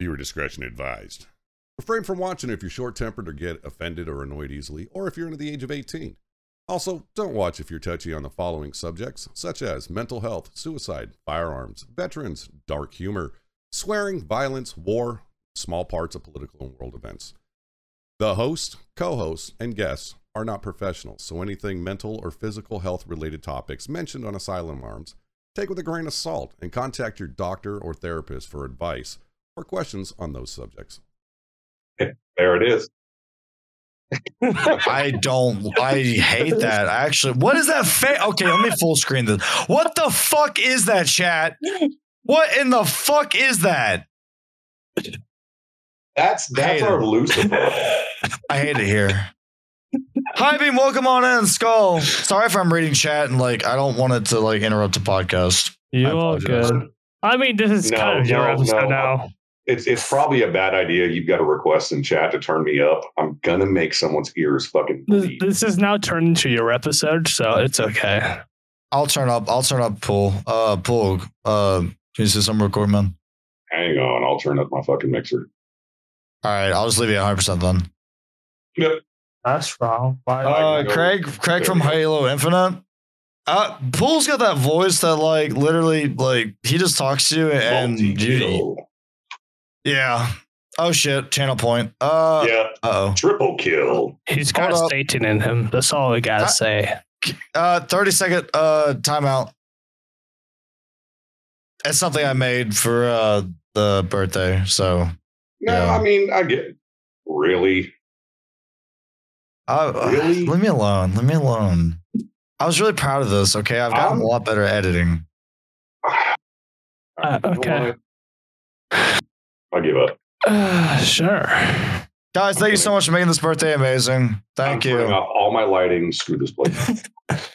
Viewer discretion advised. Refrain from watching if you're short tempered or get offended or annoyed easily, or if you're under the age of 18. Also, don't watch if you're touchy on the following subjects, such as mental health, suicide, firearms, veterans, dark humor, swearing, violence, war, small parts of political and world events. The host, co hosts, and guests are not professionals, so anything mental or physical health related topics mentioned on Asylum Arms take with a grain of salt and contact your doctor or therapist for advice or questions on those subjects. There it is. I don't. I hate that. Actually, what is that? Fa- okay, let me full screen this. What the fuck is that, chat? What in the fuck is that? That's that's our it. Lucifer. I hate it here. Hi, Beam. Welcome on in, Skull. Sorry if I'm reading chat and like I don't want it to like interrupt the podcast. You I all good. I mean, this is No, kind of your no, episode no. now. It's it's probably a bad idea. You've got a request in chat to turn me up. I'm gonna make someone's ears fucking This, bleed. this is now turned into your episode, so it's okay. I'll turn up. I'll turn up. Pool. Uh, pool. Uh, can you see some record, man? Hang on, I'll turn up my fucking mixer. All right, I'll just leave you at 100 percent then. Yep. That's wrong. Why? Uh, go- Craig, Craig from Halo Infinite. Uh, Pool's got that voice that like literally like he just talks to you and you, Multi-kill. Yeah. Oh shit, channel point. Uh, yeah, oh. triple kill. He's got Hold up. In him. That's all I gotta Uh, say. Uh, 30 second uh timeout. It's something I made for uh the birthday, so No, Yeah. I mean I get really. uh, Really? leave me alone. Leave me alone. I was really proud of this. Okay, I've gotten I'm- a lot better at editing. Uh, okay. What? I give up. Uh, sure. Guys, thank you so much for making this birthday amazing. Thank I'm you. off all my lighting. Screw this place.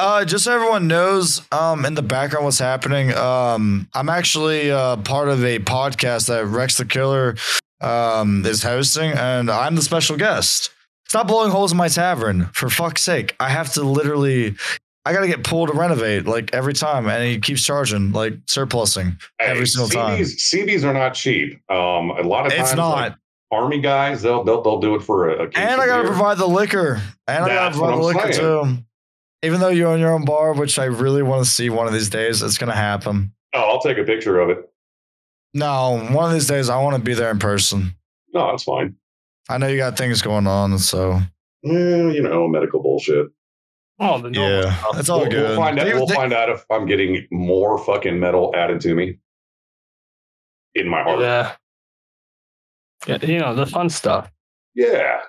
Uh, just so everyone knows, um, in the background what's happening. Um, I'm actually uh, part of a podcast that Rex the Killer um, is hosting, and I'm the special guest. Stop blowing holes in my tavern, for fuck's sake! I have to literally, I gotta get pulled to renovate like every time, and he keeps charging like surplusing. Every single time. CBs, CBs are not cheap. Um, a lot of times, It's not, like, army guys, they'll they'll they'll do it for a. and I gotta beer. provide the liquor, and I gotta provide the liquor saying. too. Even though you own your own bar, which I really want to see one of these days, it's gonna happen. Oh, I'll take a picture of it. No, one of these days I want to be there in person. No, it's fine. I know you got things going on, so Eh, you know, medical bullshit. Oh, the normal yeah, stuff. it's all we'll, good. We'll find out. They- We'll they- find out if I'm getting more fucking metal added to me in my heart. Yeah. Yeah, you know the fun stuff. Yeah.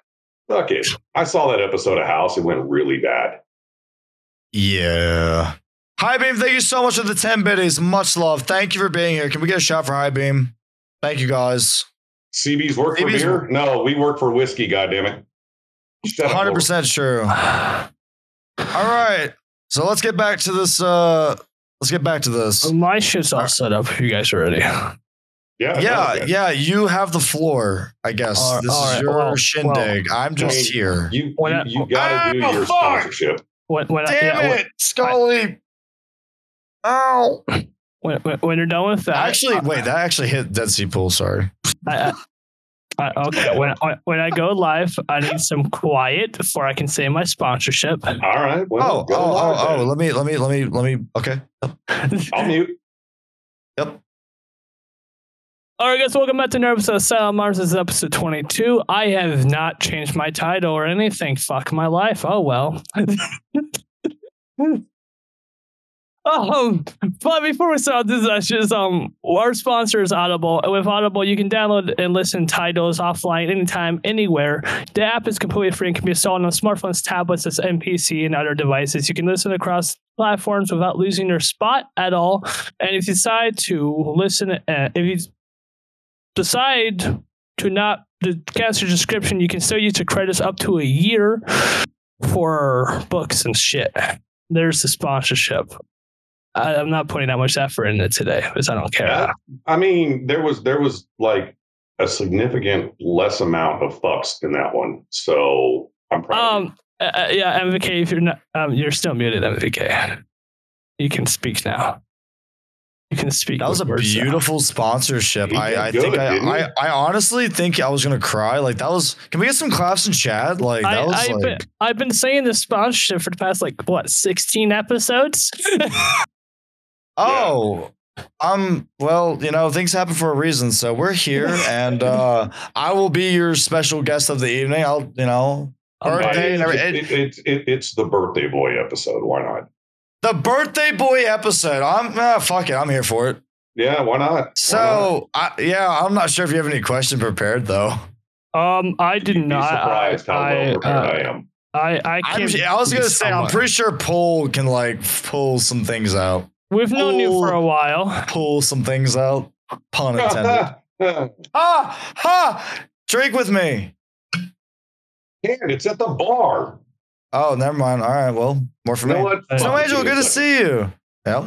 Fuck it. I saw that episode of House. It went really bad. yeah. Hi Beam, thank you so much for the ten biddies. Much love. Thank you for being here. Can we get a shot for High Beam? Thank you guys. CB's work for CB's beer? No, we work for whiskey. goddammit. Shut up, Hundred Lord. percent true. All right, so let's get back to this. Uh, let's get back to this. My shit's all set up. If you guys are ready. Yeah. Yeah, no, yeah. You have the floor. I guess All right, this all is right, your well, shindig. I'm just mean, here. You When you, you gotta do Oh, your fuck! sponsorship. When, when I, Damn yeah, when- it, Scully. Ow. when, when, when you're done with that, Actually, wait, that actually hit Dead Sea Pool. Sorry. I, I, I, okay. When, when- when I go live, I need some quiet before I can say my sponsorship. All right. Oh, Well, oh, go oh, live oh, oh, let me, let me, let me, let me. Okay. I'll mute. Yep. All right, guys, welcome back to another episode of Asylum Arms. This is episode 22. I have not changed my title or anything. Fuck my life. Oh, well. um, but before we start this, just um, our sponsor is Audible. With Audible, you can download and listen titles offline, anytime, anywhere. The app is completely free and can be installed on smartphones, tablets, MPC, and other devices. You can listen across platforms without losing your spot at all. And if you decide to listen, uh, if you decide to not to cancel your subscription, you can still use the credits up to a year for books and shit. There's the sponsorship. I, I'm not putting that much effort in it today because I don't care. Yeah. I mean, there was there was like a significant less amount of fucks in that one. So I'm proud. Um, uh, uh, yeah, MVK, if you're not, um, you're still muted, MVK. You can speak now. You can speak. That was a with words now. beautiful sponsorship. I, I good, think I. I, I honestly think I was gonna cry. Like that was. Can we get some claps in chat? Like that I, was I've, like. been, I've been saying this sponsorship for the past like what 16 episodes. Oh, um, well, you know, things happen for a reason. So we're here and uh I will be your special guest of the evening. I'll, you know, birthday and every- It- it- it's it, it's the birthday boy episode. Why not? the birthday boy episode. I'm ah, fuck it, I'm here for it. Yeah, why not? Why not? So I, yeah, I'm not sure if you have any question prepared though. um, I did You'd be not. surprised how I, well prepared uh, I am. I, I I'm, can't. I was gonna be say, I'm pretty sure Pool can like pull some things out. We've known you for a while. Pull some things out. Pun intended. ah, ha! Drink with me. And it's at the bar. Oh, never mind. All right, well, more for You know me. what? So Angel, good to see you. Yep.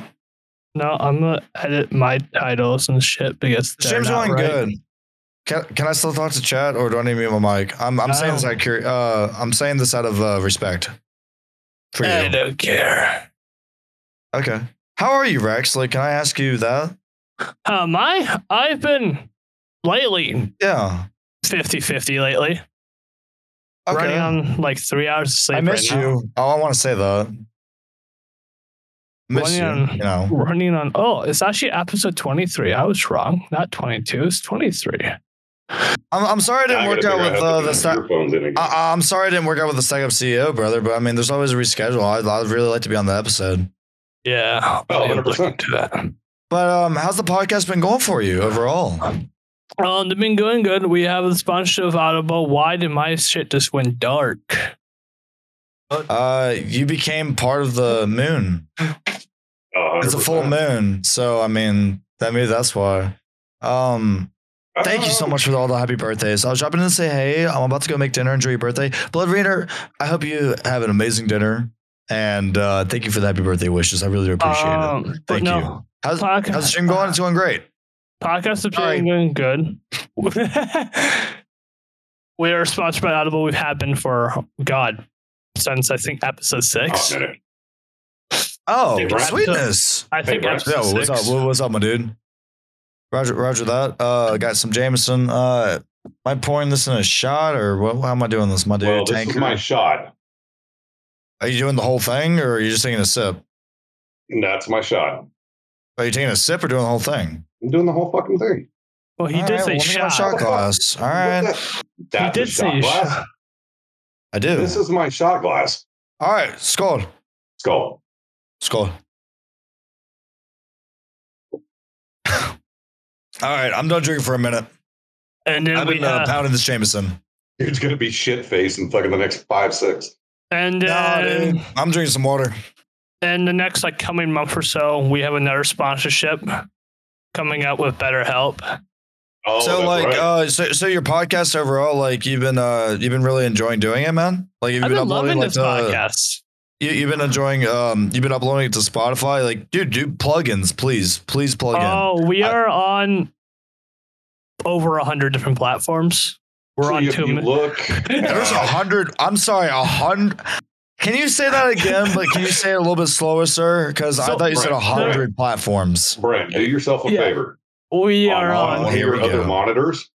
No, I'm gonna edit my titles and shit because they're Stream's going right. good. Can, can I still talk to chat or do I need to mute my mic? I'm I'm saying this out of curi- uh I'm saying this out of uh, respect for you. I don't care. Okay. How are you, Rex? Like, can I ask you that? Um, I I've been lately Yeah. 50-50 lately. Running on like three hours of sleep. I miss right now. you. Oh, I want to say that. Miss you. On- You know. Running on. Oh, it's actually episode twenty three. I was wrong. Not twenty two. It's twenty three. I'm I'm sorry I didn't I work out with how to uh, the these sta- earphones in again. I, I'm sorry I didn't work out with the Stack Up CEO, brother. But I mean, there's always a reschedule. I'd, I'd really like to be on the episode. Yeah. Oh, I'll look 100%. into that. But um, how's the podcast been going for you overall? Um, they've been going good. We have a sponsorship of Audible. Why did my shit just went dark? Uh, you became part of the moon. Oh, It's a full moon, so I mean, that maybe that's why. Um, thank you so much for all the happy birthdays. I was dropping in to say, hey, I'm about to go make dinner. Enjoy your birthday, Blood Rainer. I hope you have an amazing dinner, and uh, thank you for the happy birthday wishes. I really do appreciate it. Um, but Thank no, you. How's, podcast- how's the stream going? It's going great. Podcast is Sorry. been going good. we are sponsored by Audible. We have had been for God since I think episode six. minute. Oh, sweetness. I think Brad. episode Yo, what's six. up? What's up, my dude? Roger, Roger that. Uh, got some Jameson. Uh, am I pouring this in a shot or what? How am I doing this, my dude? Well, this Tanker? is my shot. Are you doing the whole thing or are you just taking a sip? That's my shot. Are you taking a sip or doing the whole thing? I'm doing the whole fucking thing. Well, he All did right, say well, let me get my shot. shot glass. All right. What the- That's he a did shot say glass. shot. I do. This is my shot glass. All right. Skull. Skull. Skull. All right. I'm done drinking for a minute. And then I've we been uh, have, pounding this Jameson. It's gonna be shit faced in fucking the next five, six. And No, then dude. I'm drinking some water. and the next like coming month or so, we have another sponsorship coming out with BetterHelp. Oh, so like right. uh so so your podcast overall like you've been uh you've been really enjoying doing it man like you've I've been, been uploading loving like this the, podcast. you, you've been enjoying um you've been uploading it to spotify like dude do plugins please please plug in Oh, we I- are on over a hundred different platforms. We're So on you, two. you look. there's a hundred i'm sorry a hundred can you say that again but can you say it a little bit slower sir because i thought you said a hundred platforms Brent, do yourself a Yeah. favor. we are on, on. one of Here your we other go. monitors.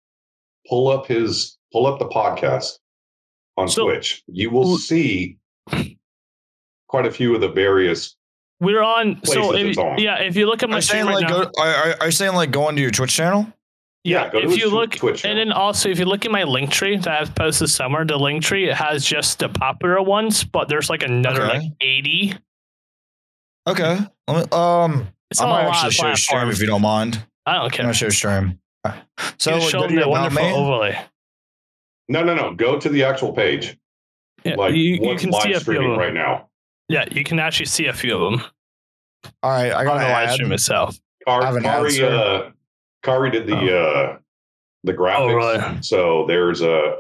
Pull up his. Pull up the podcast on So- Twitch. You will see quite a few of the various. We're on. So if, it's on. yeah, if you look at are my you saying stream right like now, go are, are, are you saying like go onto your twitch channel yeah, go if his you look, Twitch and then also if you look at my link tree that I've posted somewhere, the link tree it has just the popular ones, but there's like another Okay. like eighty. okay Let me- um It's i on might a lot actually of show stream if you don't mind I don't care. i'm care. gonna show stream so you like, show go to them the wonderful me. overlay. No, no, no. Go to the actual page. Yeah, Like you, you can live see a few of them. right now. Yeah, you can actually see a few of them all right i on got the to live stream itself. Kari, I have an ad, Kari, sir. Kari did the uh, the graphics, Oh, really? so there's a.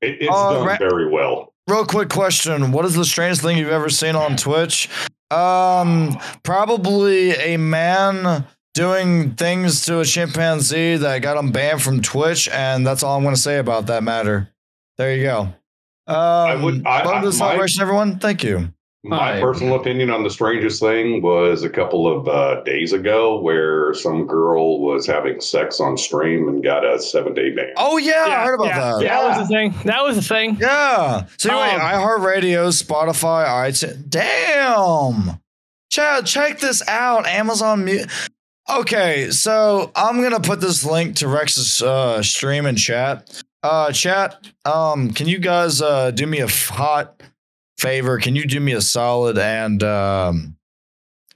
It, it's Uh, done ra- very well. Real quick question: What is the strangest thing you've ever seen on Twitch? Um, probably a man doing things to a chimpanzee that got him banned from Twitch, and that's all I'm going to say about that matter. There you go. Um, I would- I- welcome to the I- my- celebration, everyone. Thank you. My I- personal opinion on the strangest thing was a couple of uh, days ago where some girl was having sex on stream and got a seven day ban. Oh yeah, I heard about yeah, that. That was the thing. That was the thing. Yeah. So anyway, Um, iHeartRadio, Spotify, iTunes. Damn. Chad, check this out. Amazon Music. Okay, so I'm gonna put this link to Rex's uh, stream in chat. Uh, chat. Um, can you guys uh do me a f- hot favor? Can you do me a solid and um,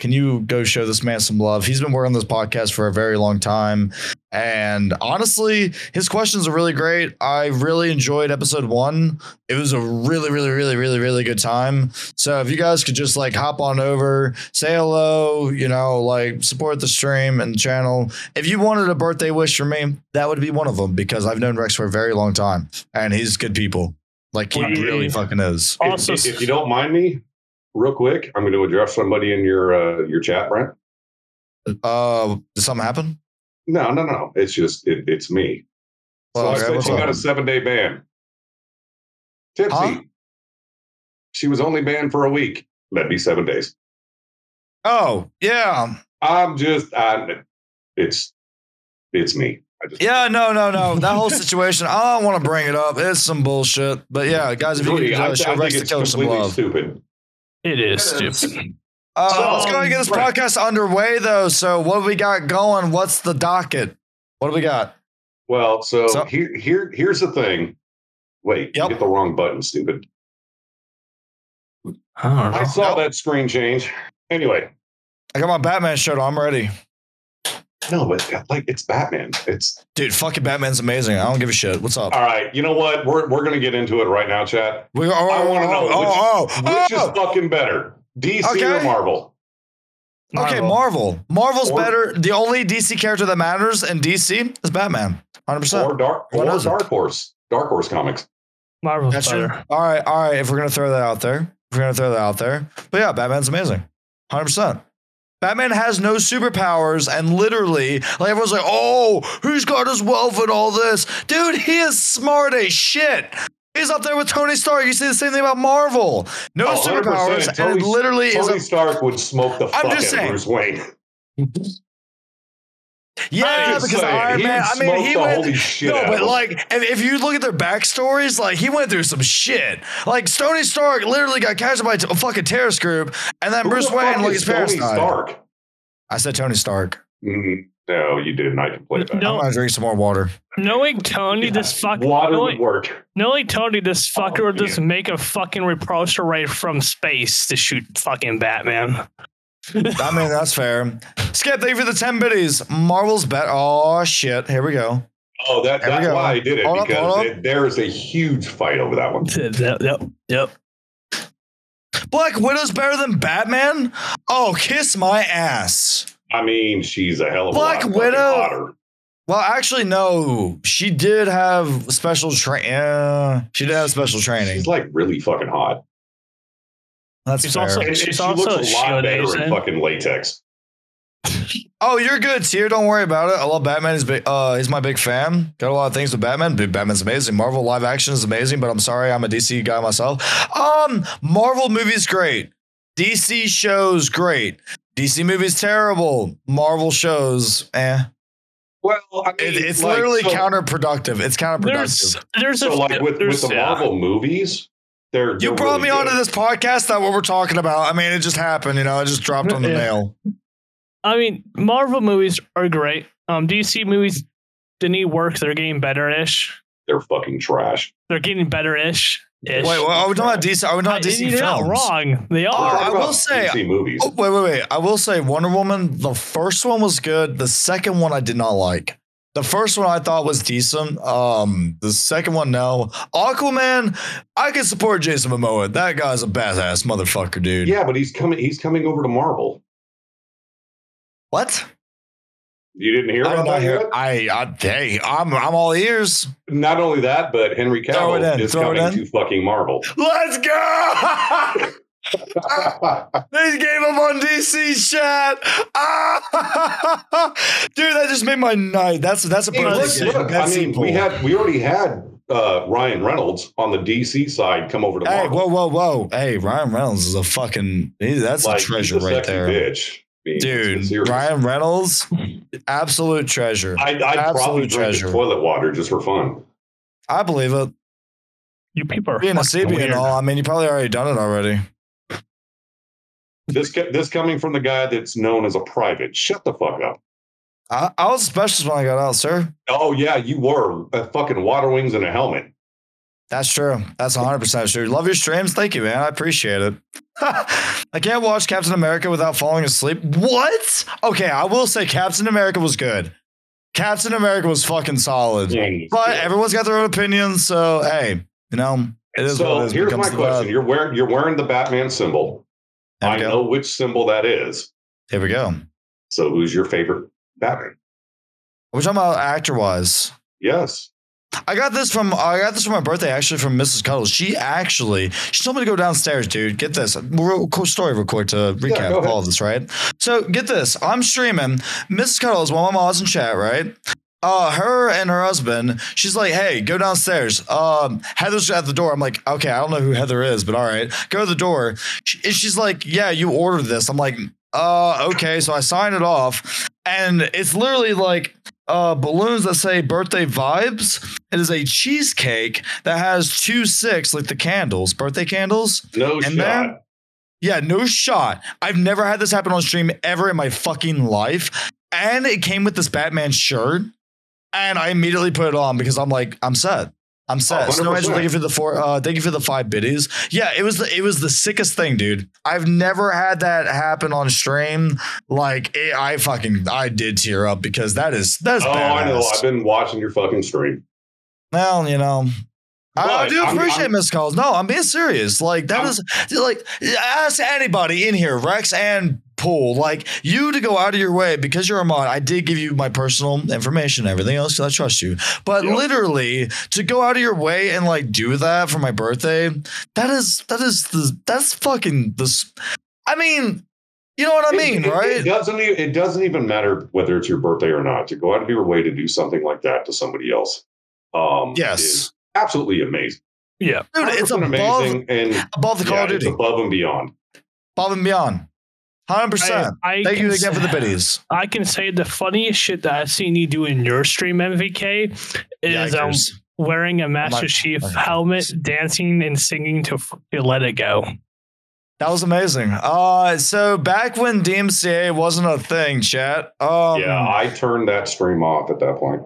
can you go show this man some love? He's been working on this podcast for a very long time. And honestly, his questions are really great. I really enjoyed episode one. It was a really, really, really, really, really good time. So if you guys could just like hop on over, say hello, you know, like support the stream and channel. If you wanted a birthday wish from me, that would be one of them because I've known Rex for a very long time and he's good people. Like he Well, really fucking is. If- Also, if, if you don't mind me, real quick, I'm going to address somebody in your uh, your chat, Brent. Uh, did something happen? No, no, no. It's just it, it's me. So Well, I okay, said what's she got up? a seven day ban. Tipsy. Huh? She was only banned for a week. That'd be seven days. Oh, yeah. I'm just, I, it's, it's me. I just, Yeah, no, no, no. That whole situation, I don't want to bring it up. It's some bullshit. But yeah, guys, if you Really, could I, uh, I show think Rex the it's Killer some completely love. stupid. it is It is. stupid. Uh, So, let's go and get this Brent. podcast underway, though. So, what do we got going? What's the docket? What do we got? Well, so, So- here, here, here's the thing. Wait, Yep. you hit the wrong button, stupid. I don't know. I saw Nope. that screen change. Anyway, I got my Batman shirt on. I'm ready. No, but like it's Batman. It's Dude, fucking Batman's amazing. I don't give a shit. What's up? all right. You know what? We're we're gonna get into it right now, chat. We, oh, I wanna know Oh, which- oh, oh Which oh. is fucking better, DC or Okay. Marvel? Okay, Marvel. Marvel's Or- better. The only DC character that matters in DC is Batman. 100%. Or Dark or? Dark Horse? Dark Horse comics. Marvel's That's true. better. All right, all right. If we're gonna throw that out there, if we're gonna throw that out there. But yeah, Batman's amazing, hundred percent. Batman has no superpowers, and literally, like everyone's like, "Oh, he's got his wealth and all this, dude. He is smart as shit." He's up there with Tony Stark. You see the same thing about Marvel. No Oh, superpowers, and Tony- it literally is Tony Stark would smoke the fuck out of saying. Bruce Wayne. yeah, Just because saying, Iron Man. I mean, he went. holy shit No, out but like, if, if you look at their backstories, like he went through some shit. Like Tony Stark literally got captured by a fucking terrorist group, and then Who Bruce the fuck Wayne, like his parents Tony. Stark. I said Tony Stark. Mm, no, you didn't. I can play that. No. I'm gonna drink some more water. Knowing Tony, this fuck, Water would knowing, work. knowing Tony, this fucker Oh, would just make a fucking repulsor ray from space to shoot fucking Batman. I mean, that's fair. Skip, thank you for the 10 biddies. Marvel's bet. Oh, shit. Here we go. Oh, that, that's go. why I did it Hold because hold up. it- there is a huge fight over that one. yep, yep, yep. Black Widow's better than Batman? Oh, kiss my ass. I mean, she's a hell of a Black lot Widow? hotter. Well, actually, no. She did have special training. Uh, she did have special training. She's like really fucking hot. That's She's fair. also- And, and She's she also looks a a lot better in fucking latex. Oh, you're good, Tier. Don't worry about it. I love Batman. He's big. Uh, he's my big fan. Got a lot of things with Batman. Dude, Batman's amazing. Marvel live action is amazing, but I'm sorry, I'm a DC guy myself. Um, Marvel movies great. DC shows great. DC movies terrible. Marvel shows, eh. Well, I mean, It, it's like, literally so, counterproductive. It's counterproductive. There's, there's So, a, like with, with the yeah. Marvel movies, they're you they're brought really me onto this podcast. That what we're talking about. I mean, it just happened. You know, it just dropped on the Yeah. nail. I mean, Marvel movies are great. Um, DC movies, they need work. They're getting better-ish. They're fucking trash. They're getting better-ish. Wait, well, are we talking about DC? Are we talking DC You're not films? wrong. They are. I will say- DC movies. Oh, wait, wait, wait. I will say Wonder Woman, the first one was good. The second one I did not like. The first one I thought was decent. Um, the second one, no. Aquaman, I can support Jason Momoa. That guy's a badass motherfucker, dude. Yeah, but he's coming. He's coming over to Marvel. What? You didn't hear I about that hear. yet? I, I, hey, I'm, I'm all ears. Not only that, but Henry Cavill is coming to fucking Marvel. Let's go. They gave him on DC chat. Ah! Dude, that just made my night. That's that's a Hey, birthday look, gift. I mean, we had we already had uh, Ryan Reynolds on the DC side come over to Hey, Marvel. whoa, whoa, whoa! Hey, Ryan Reynolds is a fucking. he- That's Like, a he's treasure a right there, bitch. Dude. Ryan Reynolds, absolute treasure. I, I'd, I'd probably absolute drink toilet water just for fun. I believe it. You people are Being a fucking CB and all, I mean, you probably already done it already. This this coming from the guy that's known as a private. Shut the fuck up. I, I was a specialist when I got out, sir. Oh yeah, you were a fucking water wings and a helmet. That's true. That's 100% true. Love your streams. Thank you, man. I appreciate it. I can't watch Captain America without falling asleep. What? Okay, I will say Captain America was good. Captain America was fucking solid. But everyone's got their own opinions. So, hey, you know, it is what so it is. here's my question. You're wearing you're wearing the Batman symbol. I go. know which symbol that is. Here we go. So who's your favorite Batman? We're talking about actor wise. Yes. I got this from I got this for my birthday actually from Mrs. Cuddles. She actually she told me to go downstairs, dude. Get this. Real cool story real quick to recap ahead. all of this, right? So get this. I'm streaming. Mrs. Cuddles, of my moms in chat, right? Uh, her and her husband, she's like, hey, go downstairs. Um, Heather's at the door. I'm like, okay, I don't know who Heather is, but all right, go to the door. She, and she's like, yeah, you ordered this. I'm like, uh, okay. So I sign it off, and it's literally like uh balloons that say birthday vibes. It is a cheesecake that has two six, like the candles, birthday candles. No And shot. Yeah, no shot. I've never had this happen on stream ever in my fucking life. And it came with this Batman shirt. And I immediately put it on because I'm like, I'm set. I'm set. Oh, Snow Angel, thank you for the four. Uh, thank you for the five biddies. Yeah, it was the it was the sickest thing, dude. I've never had that happen on stream. Like it, I fucking I did tear up because that is that is oh, I know. I've been watching your fucking stream. Well, you know, I, I do I'm- appreciate I'm- missed calls. No, I'm being serious. Like that I'm- is like ask anybody in here, Rex and Pool. Like you to go out of your way because you're a mod. I did give you my personal information, and everything else. I trust you. But Yep. literally to go out of your way and like do that for my birthday, that is that is the that's fucking this. I mean, you know what I mean, It- right? It doesn't. It doesn't even matter whether it's your birthday or not. To go out of your way to do something like that to somebody else, um, yes, absolutely amazing. Yeah. dude, it's 100% above amazing, and above the Call yeah, of it's Duty, above and beyond. above and beyond. Hundred percent. I, I Thank you can again for the say- biddies. I can say the funniest shit that I've seen you do in your stream, MVK, is um, Yikers. wearing a Master my- Chief my helmet, dancing and singing to, to Let It Go. That was amazing. Uh, so back when DMCA wasn't a thing, chat. Um, yeah, I turned that stream off at that point.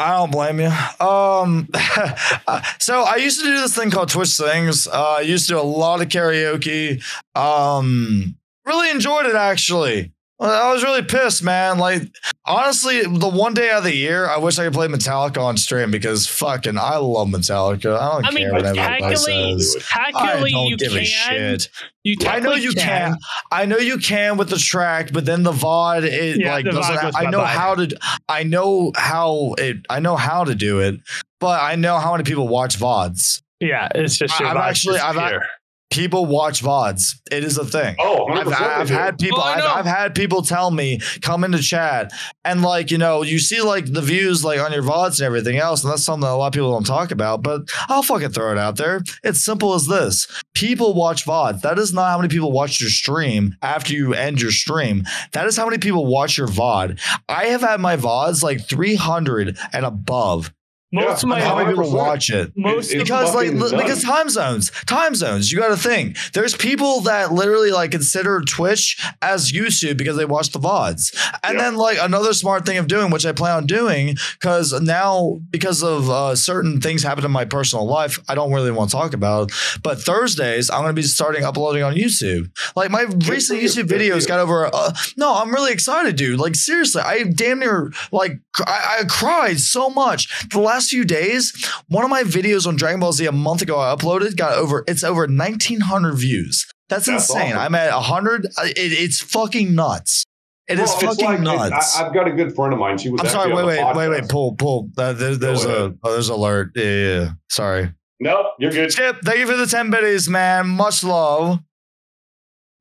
I don't blame you. Um, so I used to do this thing called Twitch Things. Uh, I used to do a lot of karaoke. Um, really enjoyed it actually. I was really pissed, man. Like, honestly, the one day out of the year, I wish I could play Metallica on stream because fucking I love Metallica. I don't I mean, care what everybody technically, says. I don't you give can. a shit. You I know you can. I know you can with the track, but then the VOD, it Yeah, like doesn't. VOD I know how to. I know how it. I know how to do it, but I know how many people watch VODs. Yeah, it's just. I- vibes actually- I've. People watch VODs. It is a thing. Oh, I've, I've had people. Oh, I I've. I've had people tell me come into chat and like you know you see like the views like on your vods and everything else, and that's something that a lot of people don't talk about. But I'll fucking throw it out there. It's simple as this: people watch vods. That is not how many people watch your stream after you end your stream. That is how many people watch your vod. I have had my vods like three hundred and above. Most Yeah, of how my many people 100%. watch it? most because like because time zones time zones you got to think there's people that literally like consider twitch as youtube because they watch the vods and Yeah. then like another smart thing of doing which i plan on doing because now because of uh, certain things happen in my personal life i don't really want to talk about but thursdays i'm going to be starting uploading on youtube like my recent you. youtube Good videos you. got over uh, no i'm really excited dude like seriously i damn near like I, I cried so much the last few days one of my videos on Dragon Ball Z a month ago I uploaded got over it's over 1900 views. That's, That's insane. awesome. I'm at 100 it, it's fucking nuts. It is Well, it's fucking like- nuts. I, have got a good friend of mine. She was. I'm sorry. Wait, on the wait, wait, wait. Pull, pull. Uh, there, there's Go a ahead. oh, there's alert. Yeah, yeah, yeah. Sorry. Nope, you're good. Skip, thank you for the 10 biddies, man. Much love.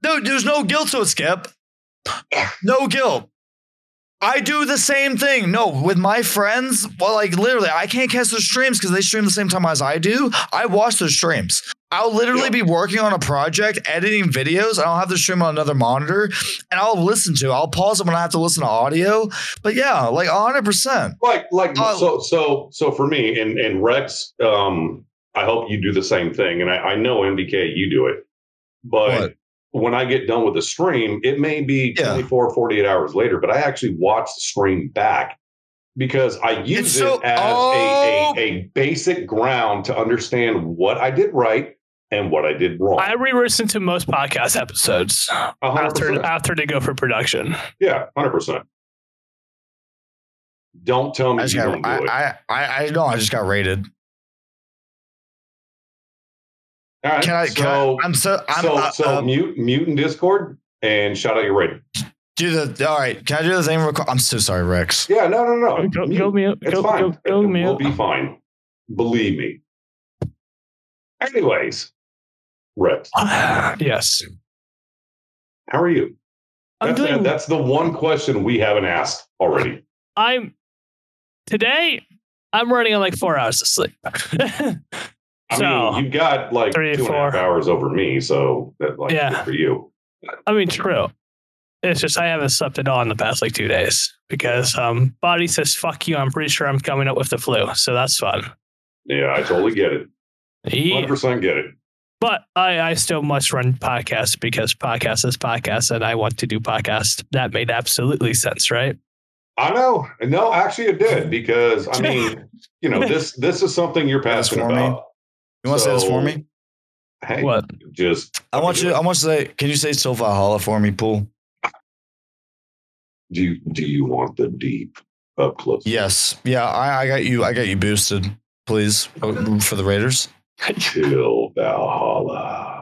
Dude, there's no guilt to it, Skip. No guilt. I do the same thing. No, with my friends, well, like literally, I can't catch their streams because they stream the same time as I do. I watch their streams. I'll literally Yeah. be working on a project, editing videos, and I'll have the stream on another monitor, and I'll listen to. it. I'll pause it when I have to listen to audio. But yeah, like hundred percent. Like, like, Oh. so, so, so for me and and Rex, um, I hope you do the same thing, and I, I know MVK, you do it, but. What? When I get done with the stream, it may be Yeah. 24, 48 hours later, but I actually watch the stream back because I use so- it as oh. a, a, oh. a basic ground to understand what I did right and what I did wrong. I re-listen to most podcast episodes hundred after percent. after they go for production. Yeah, hundred percent. Don't tell me I you got. don't do I, it. I I I know. I just got rated. Right, Can I? so, Can I I'm so. I'm. so, uh, so uh, mute, mute in Discord and shout out your rating. do the. All right. Can I do the thing? Real quick? I'm so sorry, Rex. Yeah, no, no, no. Go, Mute. go mute. It's Go, fine. go, go It mute. will be fine. Believe me. Anyways, Rex, yes. how are you? I'm That's, doing. that's the one question we haven't asked already. I'm today. I'm running on like four hours of sleep. I So, mean, you've got like three, two and a half four. hours over me, so that like Yeah. good for you. I mean, true. It's just I haven't slept at all in the past like two days because um body says fuck you. I'm pretty sure I'm coming up with the flu, so that's fun. Yeah, I totally get it. Yeah. Hundred percent get it. But I, I still must run podcasts because podcast is podcast and I want to do podcast. That made absolutely sense, right? I know. No, actually, it did because I mean, you know, this this is something you're passionate about. You want to say this for me? Hey, What? just I want you. I want you to say. Can you say "Still Valhalla" for me, Pool? do you, do you want the deep up close? Yes. Yeah. I, I got you. I got you boosted. Please uh, for the Raiders. Chill, Valhalla.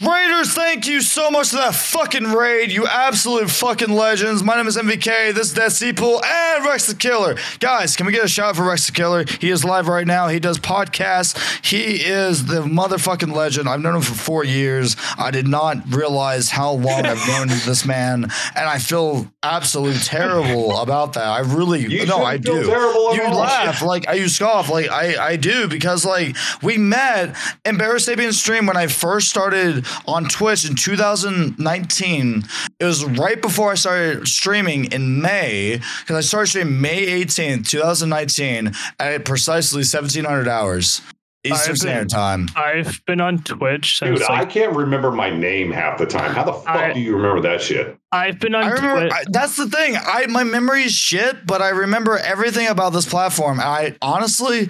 Raiders, thank you so much for that fucking raid. You absolute fucking legends. My name is MVK. This is Dead Seapool and Rex the Killer. Guys, can we get a shout out for Rex the Killer? He is live right now. He does podcasts. He is the motherfucking legend. I've known him for four years. I did not realize how long I've known this man, and I feel absolutely terrible about that. I really, You no, I do. terrible You laugh like I you scoff like I I do because like we met Embarrassed Sabian stream when I first started on Twitch in 2019. It was right before I started streaming in May because I started streaming May 18th, 2019 at precisely 1700 hours Eastern I've been- Standard Time. I've been on Twitch since Dude, I can't remember my name half the time. How the fuck I- do you remember that shit? I've been on I remember Twitch. I, that's the thing. I my memory is shit, but I remember everything about this platform. I honestly,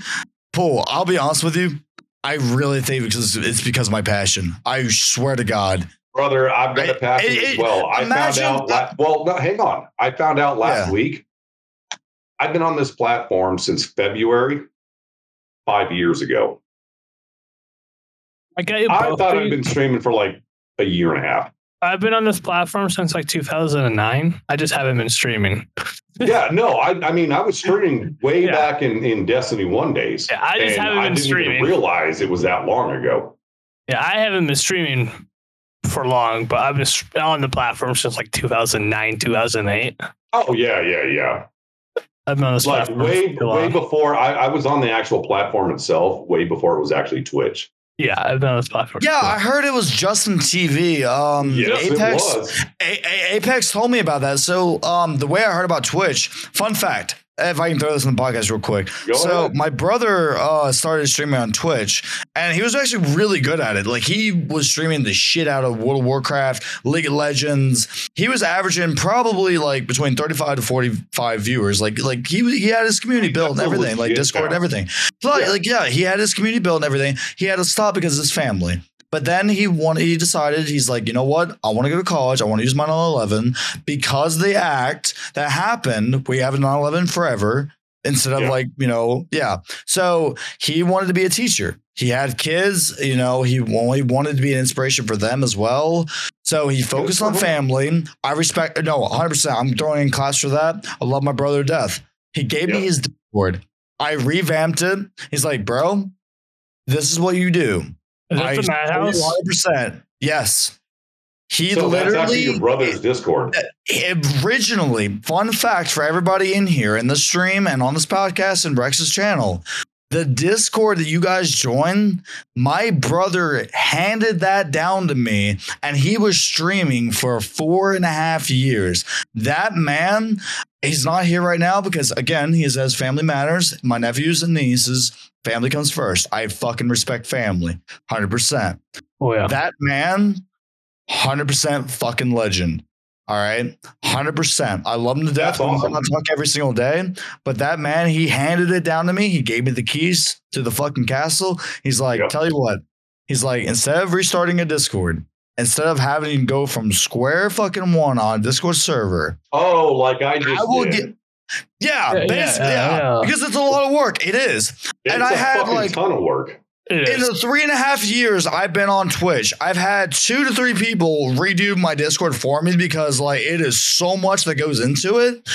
Paul, I'll be honest with you. I really think because it's because of my passion. I swear to God. Brother, I've got I- a passion it- as it- well. I imagine- found out. La- well, no, hang on. I found out last Yeah. week. I've been on this platform since February, five years ago. I got I thought I'd been streaming for like a year and a half. I've been on this platform since like 2009. I just haven't been streaming. Yeah, no, I, I mean, I was streaming way Yeah. back in, in Destiny One days. Yeah, I just haven't I been didn't streaming. even realize it was that long ago. Yeah, I haven't been streaming for long, but I've been on the platform since like 2009, 2008. Oh yeah, yeah, yeah. I've been on this Like platform way way before I, I was on the actual platform itself, way before it was actually Twitch. Yeah, I've been on this platform. Yeah, I heard it was Justin TV. Um, Yes, Apex. it was. A- A- Apex told me about that. So, um, the way I heard about Twitch, fun fact, if I can throw this in the podcast real quick. Go so, ahead. my brother uh, started streaming on Twitch, and he was actually really good at it. Like, he was streaming the shit out of World of Warcraft, League of Legends. He was averaging probably like between 35 to 45 viewers. Like, like he, he had his community built and everything, like Discord and everything. Like, Yeah. like, yeah, he had his community built and everything. He had to stop because of his family. But then he wanted, he decided, he's like, you know what? I want to go to college. I want to use my 911 because the act that happened, we have a 911 forever instead of Yeah. like, you know, yeah. So he wanted to be a teacher. He had kids, you know, he only wanted to be an inspiration for them as well. So he focused on family. I respect, no, 100%. I'm throwing in class for that. I love my brother to death. He gave me his Discord. I revamped it. He's like, bro, this is what you do. Is that the madhouse? 100%. Yes. He so that's actually literally your brother's Discord. Uh, originally, fun fact for everybody in here in the stream and on this podcast and Rex's channel, the Discord that you guys join, my brother handed that down to me and he was streaming for four and a half years. That man, he's not here right now because, again, he says family matters. My nephews and nieces, family comes first. I fucking respect family 100%. Oh yeah. That man, 100% fucking legend. All right. 100%. I love him to death. That's We awesome. might not talk every single day, but that man, he handed it down to me. He gave me the keys to the fucking castle. He's like, Yep. tell you what, he's like, instead of restarting a Discord, instead of having to go from square fucking one on a Discord server, Oh, like I just I will did. get. Yeah, Yeah, yeah, basically, yeah, yeah, yeah. because it's a lot of work. It is. It's and I a had, fucking like- ton of work. It In is. the three and a half years I've been on Twitch, I've had two to three people redo my Discord for me because like it is so much that goes into it.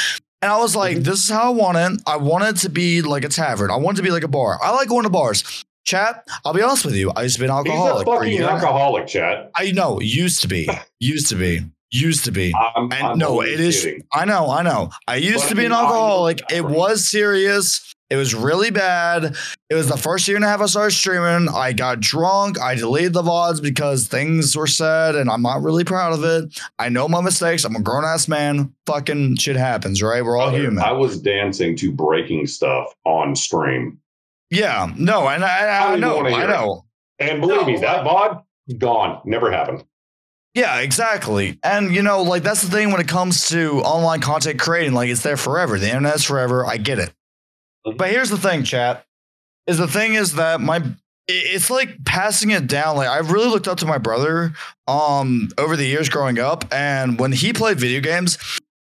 And I was like, Mhm. this is how I want it. I want it to be like a tavern. I want it to be like a bar. I like going to bars. Chat, I'll be honest with you. I used to be an alcoholic. for a fucking year and a half. alcoholic, chat. I know, used to be. Used to be. Used to be. I'm, And I'm no, it is. kidding. I know, I know. I used But to be an alcoholic. It was serious. It was really bad. It was the mm-hmm. first year and a half I started streaming. I got drunk. I deleted the VODs because things were said, and I'm not really proud of it. I know my mistakes. I'm a grown ass man. Fucking shit happens, right? We're all Brother, human. I was dancing to breaking stuff on stream. yeah, no, and I, I I, know, I hear it. know. And believe me, that VOD, gone. Never happened. Yeah, exactly. And you know, like that's the thing when it comes to online content creating, like it's there forever. The internet's forever. I get it. But here's the thing, chat. Is the thing is that my it's like passing it down. Like I've really looked up to my brother um over the years growing up. And when he played video games,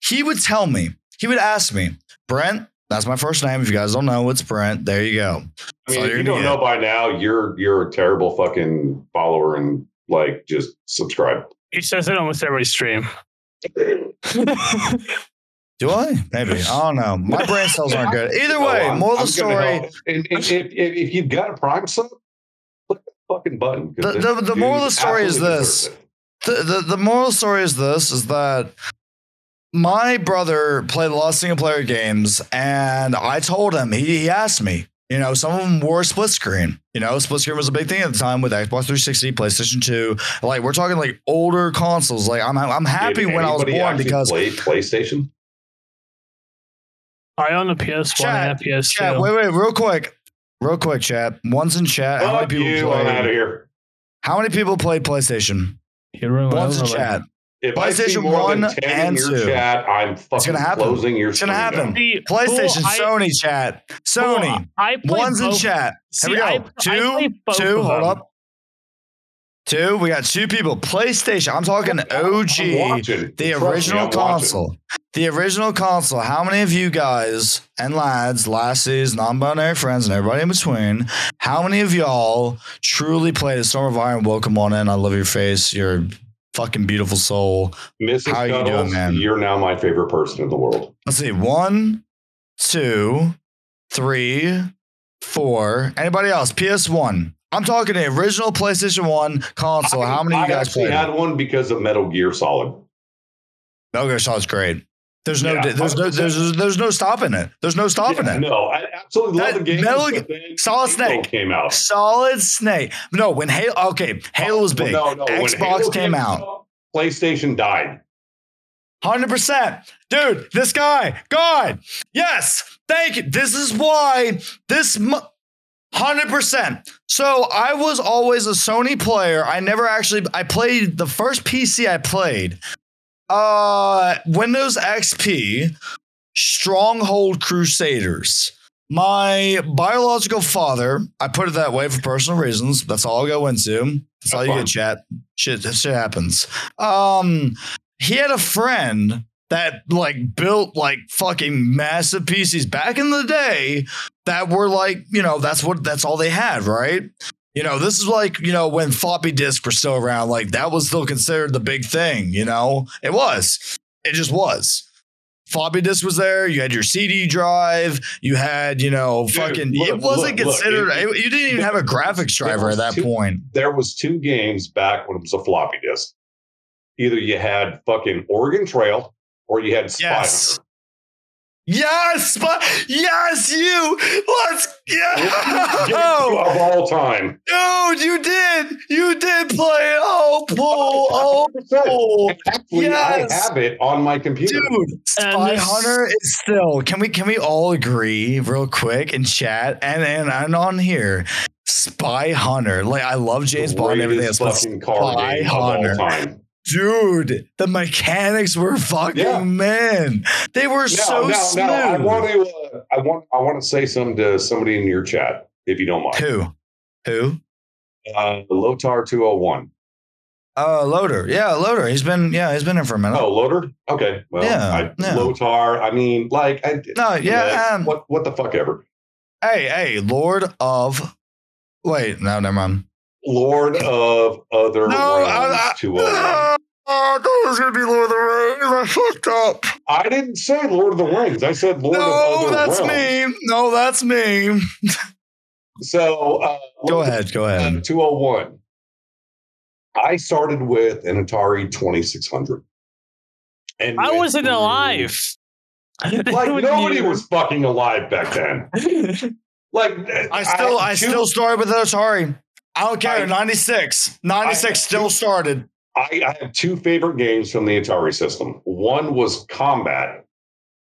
he would tell me, he would ask me, Brent, that's my first name. If you guys don't know, it's Brent. There you go. I mean, if you don't know by now, you're you're a terrible fucking follower and like just subscribe. He says it almost every stream. Do I? Maybe. I don't know. My brain cells aren't good. Either oh, way, I'm- more of I'm the gonna story. And, and if, if, if you've got a Prime sub, click the fucking button. 'cause The- this the- the moral of the story is this. the, the the moral of the story is this is that my brother played a lot of single player games and I told him he, he asked me you know some of them were split screen you know split screen was a big thing at the time with Xbox 360 PlayStation 2 like we're talking like older consoles like I'm I'm happy Did when I was born actually because play PlayStation. I own a PS1 and a PS2. chat wait wait real quick real quick chat one's in chat how many people you! I'm out of here. how many people play PlayStation You ruined my one's in overlay. chat If I see PlayStation more than 1 ten and in your 2. chat, I'm fucking gonna happen. closing your. It's gonna happen. down. See, PlayStation fool, I- Sony chat Sony fool, I play One's in both- chat. See, Here we go. I- I two, play both two. Hold up. Two. We got two people. PlayStation. I'm talking I'm OG, the Trust me, original I'm watching. console. The original console. How many of you guys and lads, lassies, non-binary friends, and everybody in between? How many of y'all truly played a Storm of Iron? Welcome on in. I love your face. You're fucking beautiful soul. Mrs. How you doing, man? You're now my favorite person in the world. Let's see. One, two, three, four. Anybody else? PS1. I'm talking the original PlayStation 1 console. How many of I you guys actually played? had one because of Metal Gear Solid. Metal Gear Solid's great. There's no, Yeah, there's no, 100%. there's, there's no stopping it. There's no stopping Yeah, it. No, I absolutely love That the game. Metal but Gear- then Solid Halo Snake. came out. Solid Snake. No, when Halo, okay, Halo was oh, big. No, no, when Xbox Halo came out. PlayStation died. Hundred percent, dude. This guy, God, yes, thank you. This is why this hundred percent. So I was always a Sony player. I never actually. I played the first PC I played, uh, Windows XP, Stronghold Crusaders. My biological father, I put it that way for personal reasons. That's all I'll go into. That's all you get, chat. Shit, shit happens. Um, he had a friend that like built like fucking massive PCs back in the day that were like, you know, that's what that's all they had, right? You know, this is like, you know, when floppy disks were still around, like that was still considered the big thing, you know? It was. It just was. Floppy disk was there. You had your CD drive. You had, you know, Dude, fucking. look, it wasn't look, look, considered. it- it- you didn't even have a graphics driver at that two- point. There was two games back when it was a floppy disk. either you had fucking Oregon Trail or you had Spy Yes. Hunter. Yes, but yes, you. Let's Game go, of all time. dude. You did. You did play. Oh, pull. Oh, pull. Actually, Yes. I have it on my computer. Dude, uh, Spy this- Hunter is still. Can we can we all agree real quick in chat and and, and on here? Spy Hunter. Like I love James Bond and everything else, fucking Spy game of all Hunter. Dude, the mechanics were fucking Yeah. man. They were so now, smooth. I want to, uh, I want, I want to say something to somebody in your chat, if you don't mind. Who? Who? Uh, Lotar two hundred one. Uh, Loader. Yeah, Loader. He's been yeah, he's been in for a minute. Oh, Loader. Okay. Well, Yeah, I, yeah. Lotar. I mean, like, I, no, yeah. um, what, what the fuck ever. hey, hey, Lord of. Wait, no, never mind. Lord of other No, I- realms I- two hundred one. Oh, I thought it was gonna be Lord of the Rings. I fucked up. I didn't say Lord of the Rings. I said Lord of no, that's me. No, that's me. So uh, Go ahead. Go ahead. Two hundred one. I started with an Atari twenty six hundred. And I wasn't through- alive. Like When nobody you- was fucking alive back then. Like I still, I, two- still started with an Atari. I don't care. I- 96. 96 I- still started. I, I have two favorite games from the Atari system. One was Combat.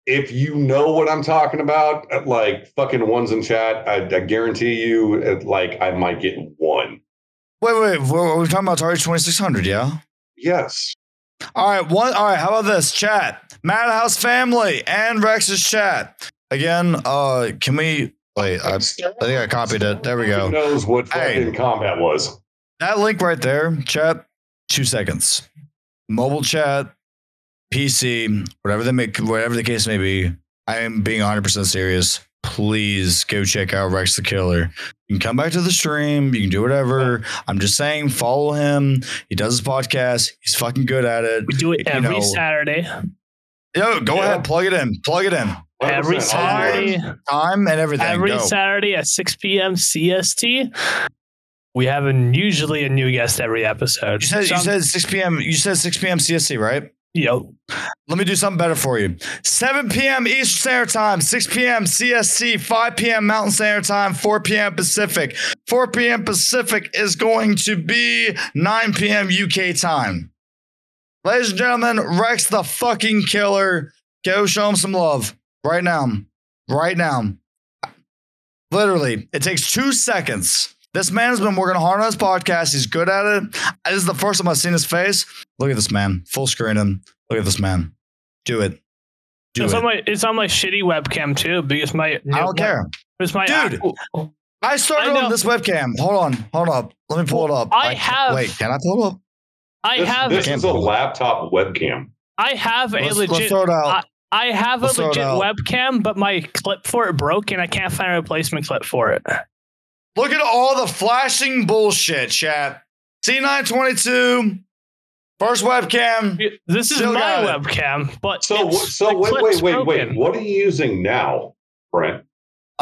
If you know what I'm talking about, like fucking ones in chat, I, I guarantee you, like I might get one. Wait, wait. We're, we're talking about Atari 2600, yeah? Yes. All right, one. All right, how about this chat? Madhouse family and Rex's chat again. Uh, can we wait? I, I think I copied it. There we go. Who knows what Hey. fucking Combat was? That link right there, chat. Two seconds. Mobile chat, PC, whatever they make, whatever the case may be. I am being 100 percent serious. Please go check out Rex the Killer. You can come back to the stream. You can do whatever. I'm just saying, follow him. He does his podcast. He's fucking good at it. We do it You every know, Saturday. Yo, go Yeah. ahead, plug it in. Plug it in. Every 100%. Saturday. Time and everything. Every go. Saturday at 6 p.m. CST. We have a, usually a new guest every episode. You said you said 6 p.m. You said 6 p.m. CST, right? Yo, Let me do something better for you. 7 p.m. Eastern Standard Time, 6 p.m. CST, 5 p.m. Mountain Standard Time, 4 p.m. Pacific. 4 p.m. Pacific is going to be 9 p.m. UK time. Ladies and gentlemen, Rex the fucking killer. Go show him some love right now. Right now. Literally, it takes two seconds. This man has been working hard on his podcast. He's good at it. This is the first time I've seen his face. Look at this man. Full screen him. Look at this man. Do it. Do it's it. on my it's on my shitty webcam too because my I don't care. It's my Dude, I started I on this webcam. Hold on. Hold up. Let me pull it up. I have- Wait, can I pull it up? I This, have this is a laptop webcam. I have a Let's, let's legit out. I have a Let's throw it legit webcam, but my clip for it broke and I can't find a replacement clip for it. Look at all the flashing bullshit, chat. C922. First webcam. This is my webcam, but So, it's- so the wait, wait, wait, wait. What are you using now, Brent?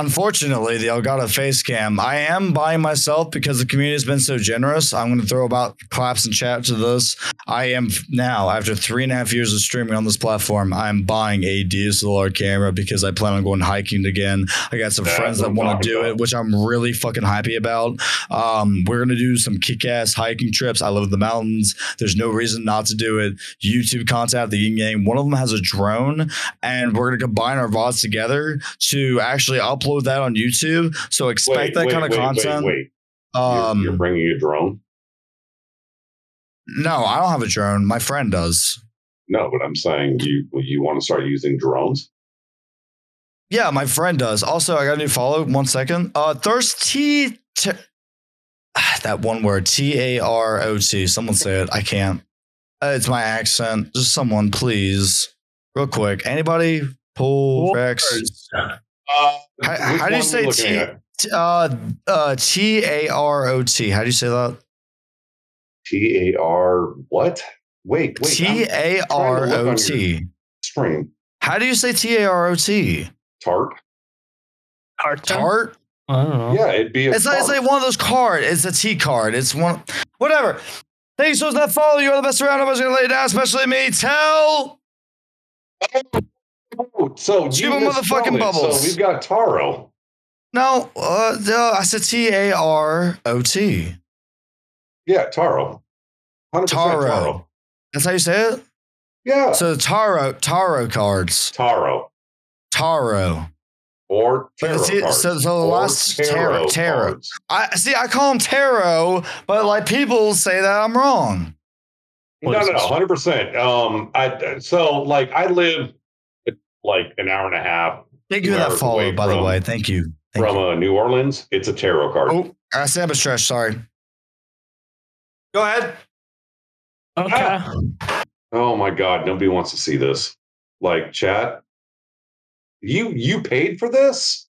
Unfortunately, the Elgato face cam. I am buying myself because the community has been so generous. I'm going to throw about claps and chat to this. I am now, after three and a half years of streaming on this platform, I'm buying a DSLR camera because I plan on going hiking again. I got some friends that want to do about. it, which I'm really fucking happy about. Um, we're going to do some kick ass hiking trips. I live in the mountains. There's no reason not to do it. YouTube content, the yin yang. One of them has a drone, and we're going to combine our VODs together to actually upload that on YouTube. So expect Wait, that wait, kind of wait, content. Wait, wait. You're- Um, you're, bringing a drone? no, I don't have a drone. My friend does. No, but I'm saying you you want to start using drones. Yeah, my friend does. Also, I got a new follow. One second. Uh, thirsty. T- that one word. T A R O T. Someone say it. I can't. Uh, it's my accent. Just someone, please, real quick. Anybody? Pull Rex. Uh, How- how do you one are we say looking T- T- Uh, uh, T A R O T. How do you say that? T A R what? Wait, wait. T I'm A R look O on T. stream How do you say T A R O T? tart. Tart. Tart. I don't know. Yeah, it'd be. A It's like, it's like one of those card. It's a T card. It's one. Whatever. Thank you so much for that follow. You are the best around. I was gonna lay it down, especially me. Tell Oh, so Scuba motherfucking it. bubbles. So we've got Taro. no. Uh, no, I said T A R O T. Yeah, Taro. 100% Taro. Taro. That's how you say it. Yeah, So taro taro cards. Taro Taro. or tarot it's- cards. so- so the last- tarot, tarot. I see. I call them tarot, but like people say that I'm wrong. What No, no, no, hundred percent. Um, I so like I live like an hour and a half Thank you for that follow, away by the way. Thank you. Thank from you. uh, New Orleans. It's a tarot card. Oh, I said I'm a stretch. Sorry. Go ahead. Okay. Oh my god, nobody wants to see this. Like chat, you you paid for this?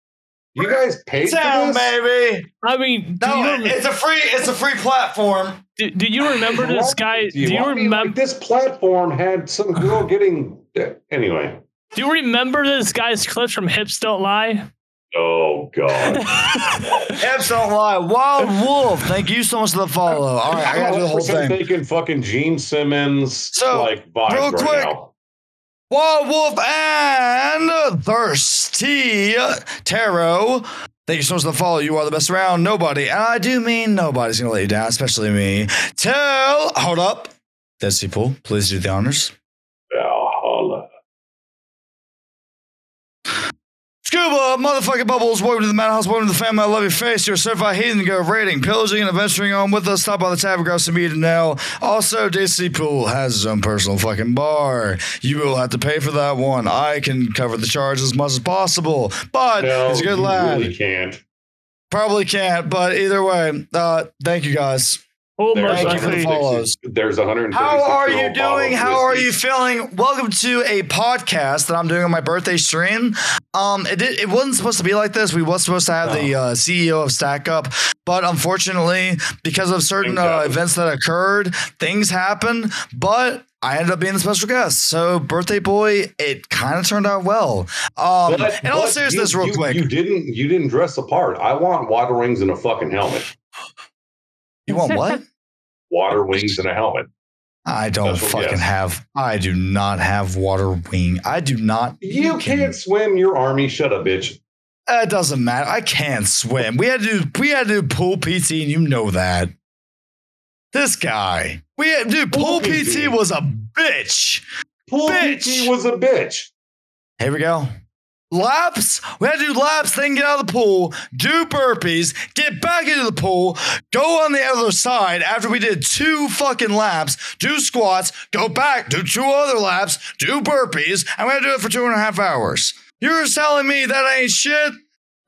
You guys paid for this? baby. I mean, No, you, it's a free. It's a free platform. do, do you remember this guy? Do you I mean, like, remember? this platform had some girl getting anyway? Do you remember this guy's clips from Hips Don't Lie? Oh god. Hips don't lie. Wild Wolf. Thank you so much for the follow. All right, I gotta do the whole 100% thing. Thinking fucking Gene Simmons So, like vibes real right quick, now. Wild Wolf and Thirsty Tarot. Thank you so much for the follow. You are the best around. Nobody, and I do mean nobody's gonna let you down, especially me. Tell. Hold up. Dead Sea Pool, please do the honors. Valhalla. Scuba, motherfucking bubbles, welcome to the Madhouse, welcome to the family. I love your face. You're a certified heathen. Go rating, pillaging, and adventuring on with us. Stop by the tavern, grab some meat and now. Also, Dead Sea Pool has his own personal fucking bar. You will have to pay for that one. I can cover the charge as much as possible, but No, he's a good lad. really can't. Probably can't, but either way, uh, thank you guys. Oh, There's Thank you for the follows. There's 136 How are you year old bottle doing? How are you feeling? Welcome to a podcast that I'm doing on my birthday stream. Um, it did, it wasn't supposed to be like this. We was supposed to have the uh, CEO of Stack Up, but unfortunately, because of certain uh, events that occurred, things happened. But I ended up being the special guest. So, birthday boy, it kind of turned out well. Um, But- in all but seriousness, you, real you- quick, You you, didn't you didn't dress the part. I want water wings and a fucking helmet. Want what? Water wings and a helmet. I don't Special fucking guest. have. I do not have water wing. I do not. You can't swim your army. Shut up, bitch. It doesn't matter. I can't swim. We had to do we had to do pool PT, and you know that. This guy. We had dude, pool Pool PT PT. was a bitch. Pool Bitch. PT was a bitch. Here we go. Laps. We had to do laps, then get out of the pool, do burpees, get back into the pool, go on the other side after we did two fucking laps, do squats, go back, do two other laps, do burpees, and we had to do it for two and a half hours. You're telling me that ain't shit?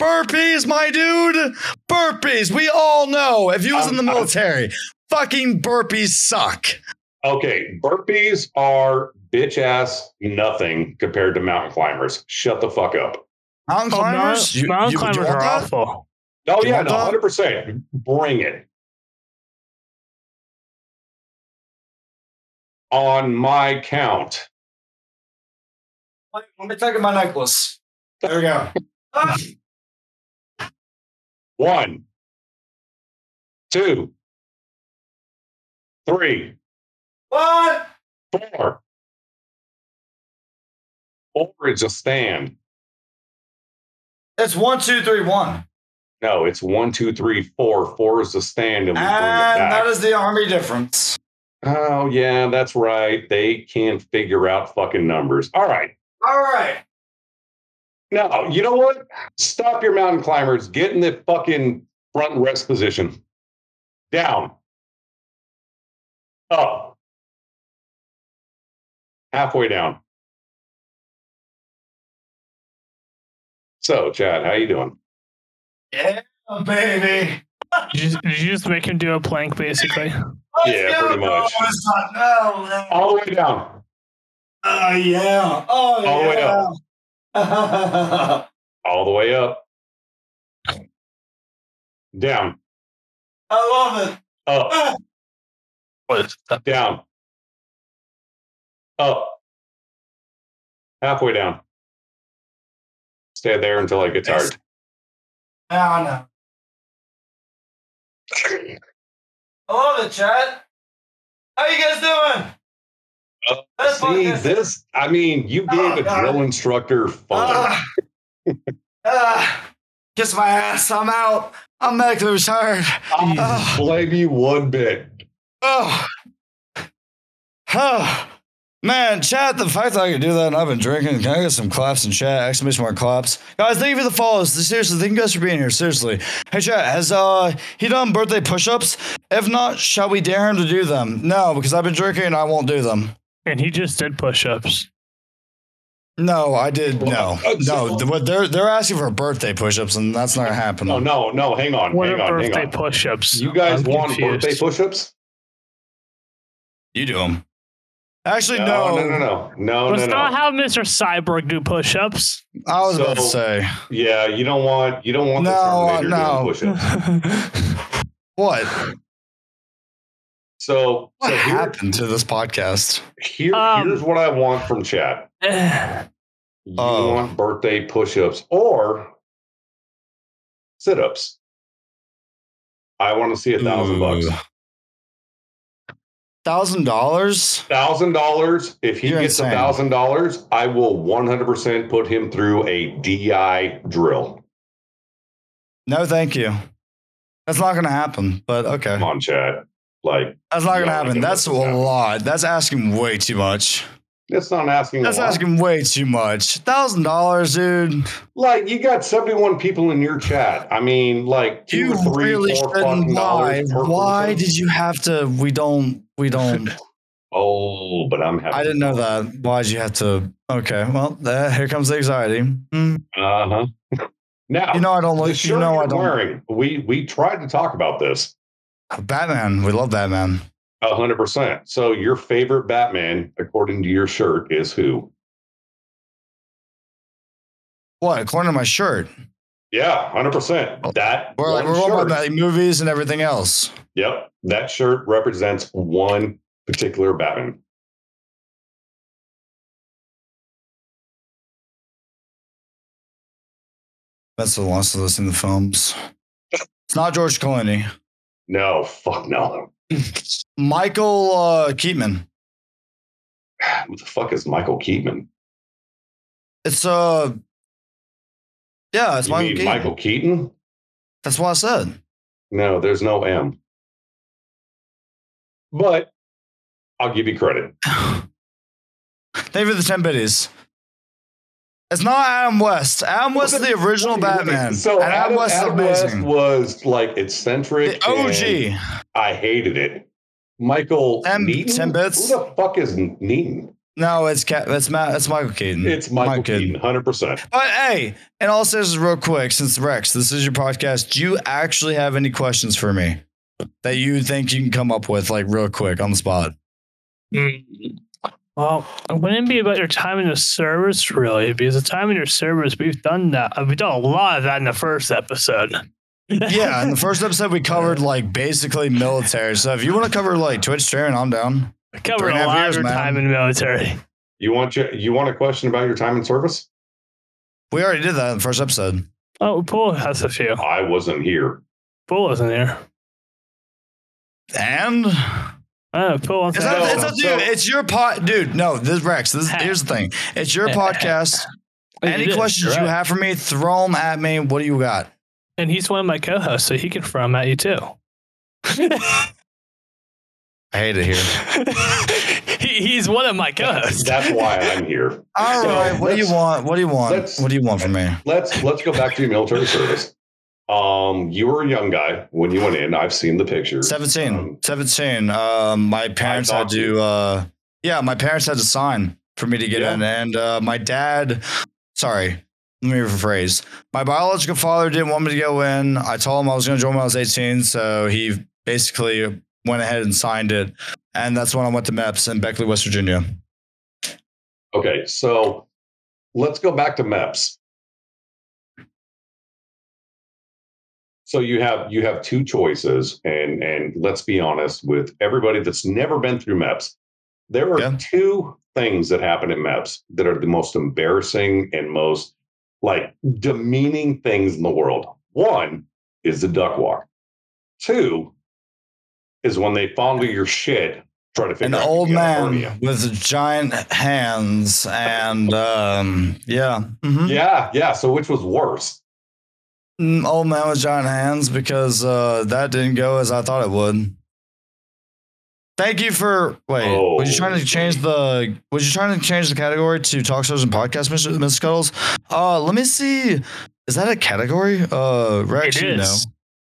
Burpees, my dude. Burpees. We all know if you was in the um, I'm- military, fucking burpees suck. Okay, burpees are bitch ass nothing compared to mountain climbers. Shut the fuck up. Mountain Oh, climbers? mountain, You- mountain you- would you climbers want are that? awful. Oh yeah, no, hundred percent. Bring it on my count. Let me take my necklace. There we go. One, two, three, What? four. Four is a stand. It's one, two, three, one. No, it's one, two, three, four. Four is the stand, and we bring it ah, And that is the army difference. oh yeah, that's right. They can't figure out fucking numbers. All right. All right. Now, you know what? Stop your mountain climbers. Get in the fucking front rest position. Down. Up. Halfway down. So, Chad, how you doing? Yeah, baby. Did you, did you just make him do a plank, basically? Yeah, pretty much. Oh, no. All the way down. Oh, yeah. Oh, All the way yeah. All the way up. Down. I love it. Up. Ah. What is that? Down. Up. Halfway down. Stay there until I get tired. I know. I love it, Chad. How you guys doing? Uh, See, this, I mean, you gave Oh, a God. drill instructor fun. Ah. Ah. kiss my ass. I'm out. I'm medically retired. I Ah. blame you one bit. Oh. Oh. Man, chat, the fact that I can do that and I've been drinking, can I get some claps in chat? Exclamation mark claps. Guys, thank you for the follows. Seriously, thank you guys for being here. Seriously. Hey chat, has uh he done birthday push-ups? If not, shall we dare him to do them? No, because I've been drinking and I won't do them. And he just did push-ups. No, I did no. No, so- they're they're asking for birthday push-ups and that's not gonna. No, no, no, hang on. What hang are on, hang birthday on. push-ups? You guys I'm want confused. birthday push ups? You do them. Actually, No, no. no, no, no. No, Let's no, not no. have Mr. Cyborg do push-ups. I was about to say. Yeah, you don't want you don't want the No, Terminator no. doing push-ups. What? So, What so here, happened to this podcast? here Um, here's what I want from chat. You Oh. want birthday push-ups or sit-ups. I want to see a thousand bucks. Thousand dollars? Thousand dollars. If he You're gets a thousand dollars, I will one hundred percent put him through a DI drill. No, thank you. That's not gonna happen. But okay, Come on, chat. Like that's not gonna happen. That's a happen. lot. That's asking way too much. That's not asking. That's asking way too much. Thousand dollars, dude. Like you got seventy-one people in your chat. I mean, like two You or three, really four shouldn't. Why? Why person. did you have to? We don't. We don't. Oh, but I'm happy. I didn't know that. Why'd you have to? Okay. Well, uh, here comes the anxiety. Hmm. Uh huh. Now, You know I don't shirt You know I don't. wearing. We we tried to talk about this. Batman. We love Batman. A hundred percent. So your favorite Batman, according to your shirt, is who? What? According to my shirt, Yeah, hundred percent. That we're like we're shirt. like, movies and everything else. Yep, that shirt represents one particular Batman. That's the wants of listen to the films. It's not George Clooney. No, fuck no. Michael uh, Keaton. What the fuck is Michael Keaton? It's uh, yeah, it's you Michael mean Keaton. Michael Keaton? That's what I said. No, there's no M. But I'll give you credit. For the ten biddies. It's not Adam West. Adam West is the original Batman. So and Adam, West Adam West was like eccentric. the OG. I hated it. Michael Ten- Neaton? ten bits? Who the fuck is Neaton? No, it's Cat. It's Matt. It's Michael Keaton. It's Michael My kid. Keaton, hundred percent. But hey, and all seriousness, real quick, since Rex, this is your podcast. Do you actually have any questions for me that you think you can come up with, like real quick on the spot? Mm. Well, it wouldn't be about your time in the service, really, because the time in your service, we've done that. We've done a lot of that in the first episode. Yeah, in the first episode we covered like basically military. So if you want to cover like Twitch streaming, I'm down. We covered a a lot years, of your man. time in the military. You want you, you want a question about your time in service? We already did that in the first episode. Oh, Pool has a few. I wasn't here. Pool wasn't here. And Oh, Pool wants it's, up, it's up to you. It's your pot, dude. No, this Rex. This here's the thing. It's your podcast. Any It is, questions you're you have for me, throw them at me. What do you got? And he's one of my co-hosts, so he can throw them at you too. I hate it here. he, he's one of my co-hosts. That's why I'm here. All So, right. What do you want? What do you want? What do you want from me? Let's let's go back to your military service. Um, you were a young guy when you went in. I've seen the pictures. 17. Um, 17. Um, my parents had to to, uh, yeah, my parents had to sign for me to get Yeah. in. And uh, my dad, sorry, let me rephrase. My biological father didn't want me to go in. I told him I was going to join when I was 18. So he basically went ahead and signed it. And that's when I went to MEPS in Beckley, West Virginia. Okay, so let's go back to MEPS. So you have you have two choices, and and let's be honest with everybody that's never been through MEPS. There are Yeah. two things that happen in MEPS that are the most embarrassing and most like demeaning things in the world. One is the duck walk. Two is when they fondle your shit Try to figure An out old you got a man hernia. with giant hands and um yeah. mhm. Yeah, yeah. So which was worse? Mm, Old man with giant hands because uh that didn't go as I thought it would. Thank you for wait. was you trying to Oh. change the? Was you trying to change the category to talk shows and podcasts, Mr. Mr. Scuttles? Uh, let me see. Is that a category? Uh, Rex, It you know.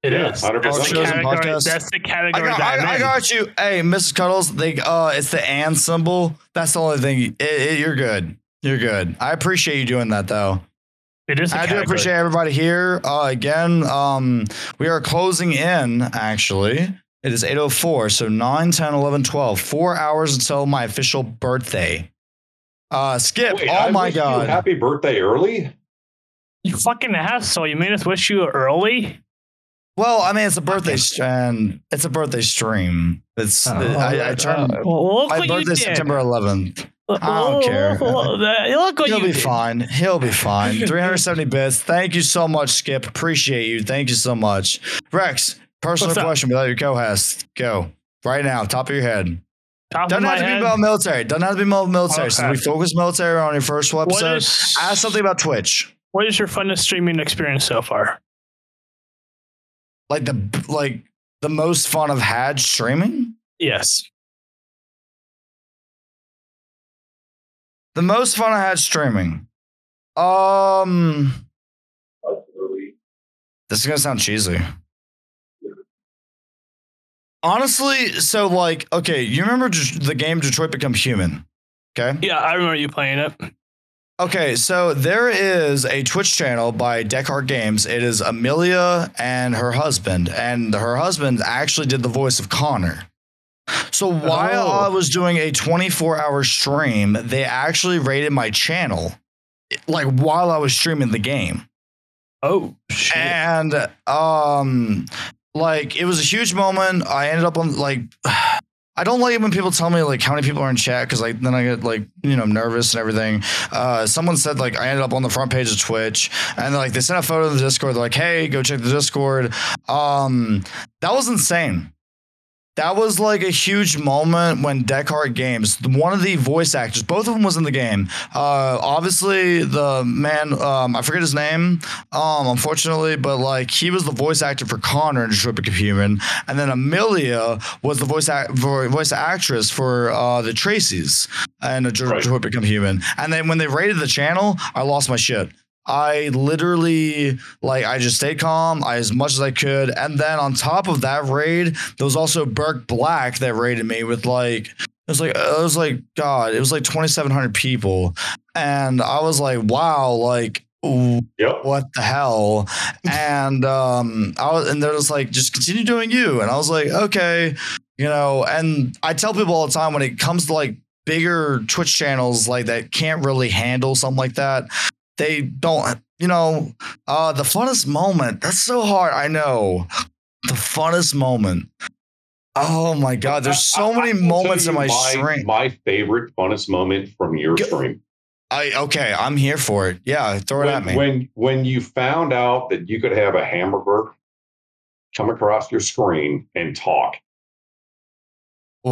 Is. It Yeah, is. 100%. That's the category. That's the I category got, that I'm I, I got you. Hey, Mrs. Cuddles, they uh, it's the and symbol. That's the only thing. It, it- you're good. You're good. I appreciate you doing that though. It is. a I do appreciate everybody here. Uh, again, um, we are closing in, actually. It is 8.04, so 9, 10, 11, 12. Four hours until my official birthday. Uh, Skip, Wait, oh I my wished you God. happy birthday early. You fucking asshole! You made us wish you early. Well, I mean, it's a birthday, st- and it's a birthday stream. It's I, I turned Uh, well, my birthday. September 11th. I don't look- care. Look, look what He'll you be did. fine. He'll be fine. 370 bits. Thank you so much, Skip. Appreciate you. Thank you so much. Rex, personal What's up? question without your co-host. Go. Right now, top of your head. Top Doesn't my have to be about military. Doesn't have to be about military. Since Okay. we focus military on your first what episode, is, ask something about Twitch. what is your funnest streaming experience so far? Like the like the most fun I've had streaming. Yes. The most fun I had streaming. Um, this is gonna sound cheesy. Honestly, so like, okay, you remember the game Detroit Become Human? Okay. Yeah, I remember you playing it. Okay, so there is a Twitch channel by Dechart Games. It is Amelia and her husband, and her husband actually did the voice of Connor. So while Oh. I was doing a 24 hour stream, they actually rated my channel, like while I was streaming the game. Oh shit! And um like it was a huge moment. I ended up on like I don't like it when people tell me like how many people are in chat because like then I get like you know nervous and everything. Uh, someone said like I ended up on the front page of Twitch and like they sent a photo of the Discord. They're like, hey, go check the Discord. Um, that was insane. That was like a huge moment when Dechart Games, one of the voice actors, both of them was in the game. Uh, obviously the man, um, I forget his name, um, unfortunately, but like he was the voice actor for Connor in Detroit Become Human, and then Amelia was the voice act- voice actress for uh, the Tracys and Detroit Right. Become Human. And then when they raided the channel, I lost my shit. I literally like I just stayed calm I, as much as I could, and then on top of that raid, there was also Burke Black that raided me with like it was like it was like God, it was like twenty seven hundred people, and I was like, wow, like ooh, Yep. what the hell? and um, I was, and they're just like, just continue doing you, and I was like, okay, you know. And I tell people all the time when it comes to like bigger Twitch channels like that can't really handle something like that. They don't, you know, uh, the funnest moment. That's so hard. I know. The funnest moment. Oh my god, there's so I- I many tell moments in you my stream. My favorite, funnest moment from your Go- stream. I okay, I'm here for it. Yeah, throw it when, at me. When when you found out that you could have a hamburger come across your screen and talk.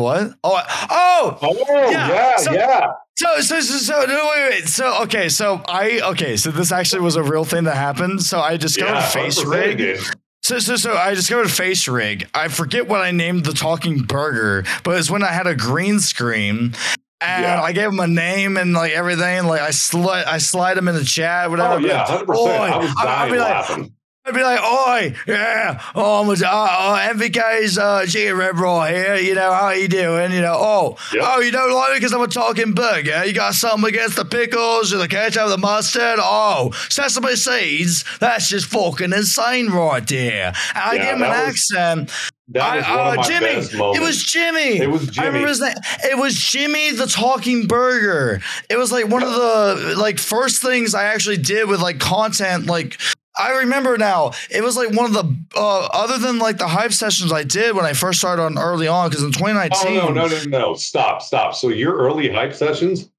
What? Oh, oh, Oh Yeah, yeah, so- yeah. So, so, so, so, no, wait, wait. So, okay, so I, okay, so this actually was a real thing that happened. So I discovered yeah, Face Rig. So, so, so I discovered Face Rig. I forget what I named the talking burger, but it's when I had a green screen. And Yeah. I gave him a name and like everything. Like I slide, I slide him in the chat, whatever. Oh yeah, hundred percent. I was I'd be like, laughing. I'd be like, oi, yeah, oh, I'm uh, uh, MVK's uh, chicken red raw here, you know, how you doing, you know, oh, Yep. oh, you don't like me because I'm a talking burger, you got something against the pickles, or the ketchup, of the mustard, oh, sesame seeds, that's just fucking insane right there. And I Yeah, give him an was- accent, That I- was one uh, of my Jimmy, it was Jimmy. It was Jimmy. I remember his name. It was Jimmy the Talking Burger. It was like one of the like first things I actually did with like content. Like I remember now. It was like one of the uh, other than like the hype sessions I did when I first started on early on because in Oh 2019. no, no, no, no! Stop, stop. So your early hype sessions.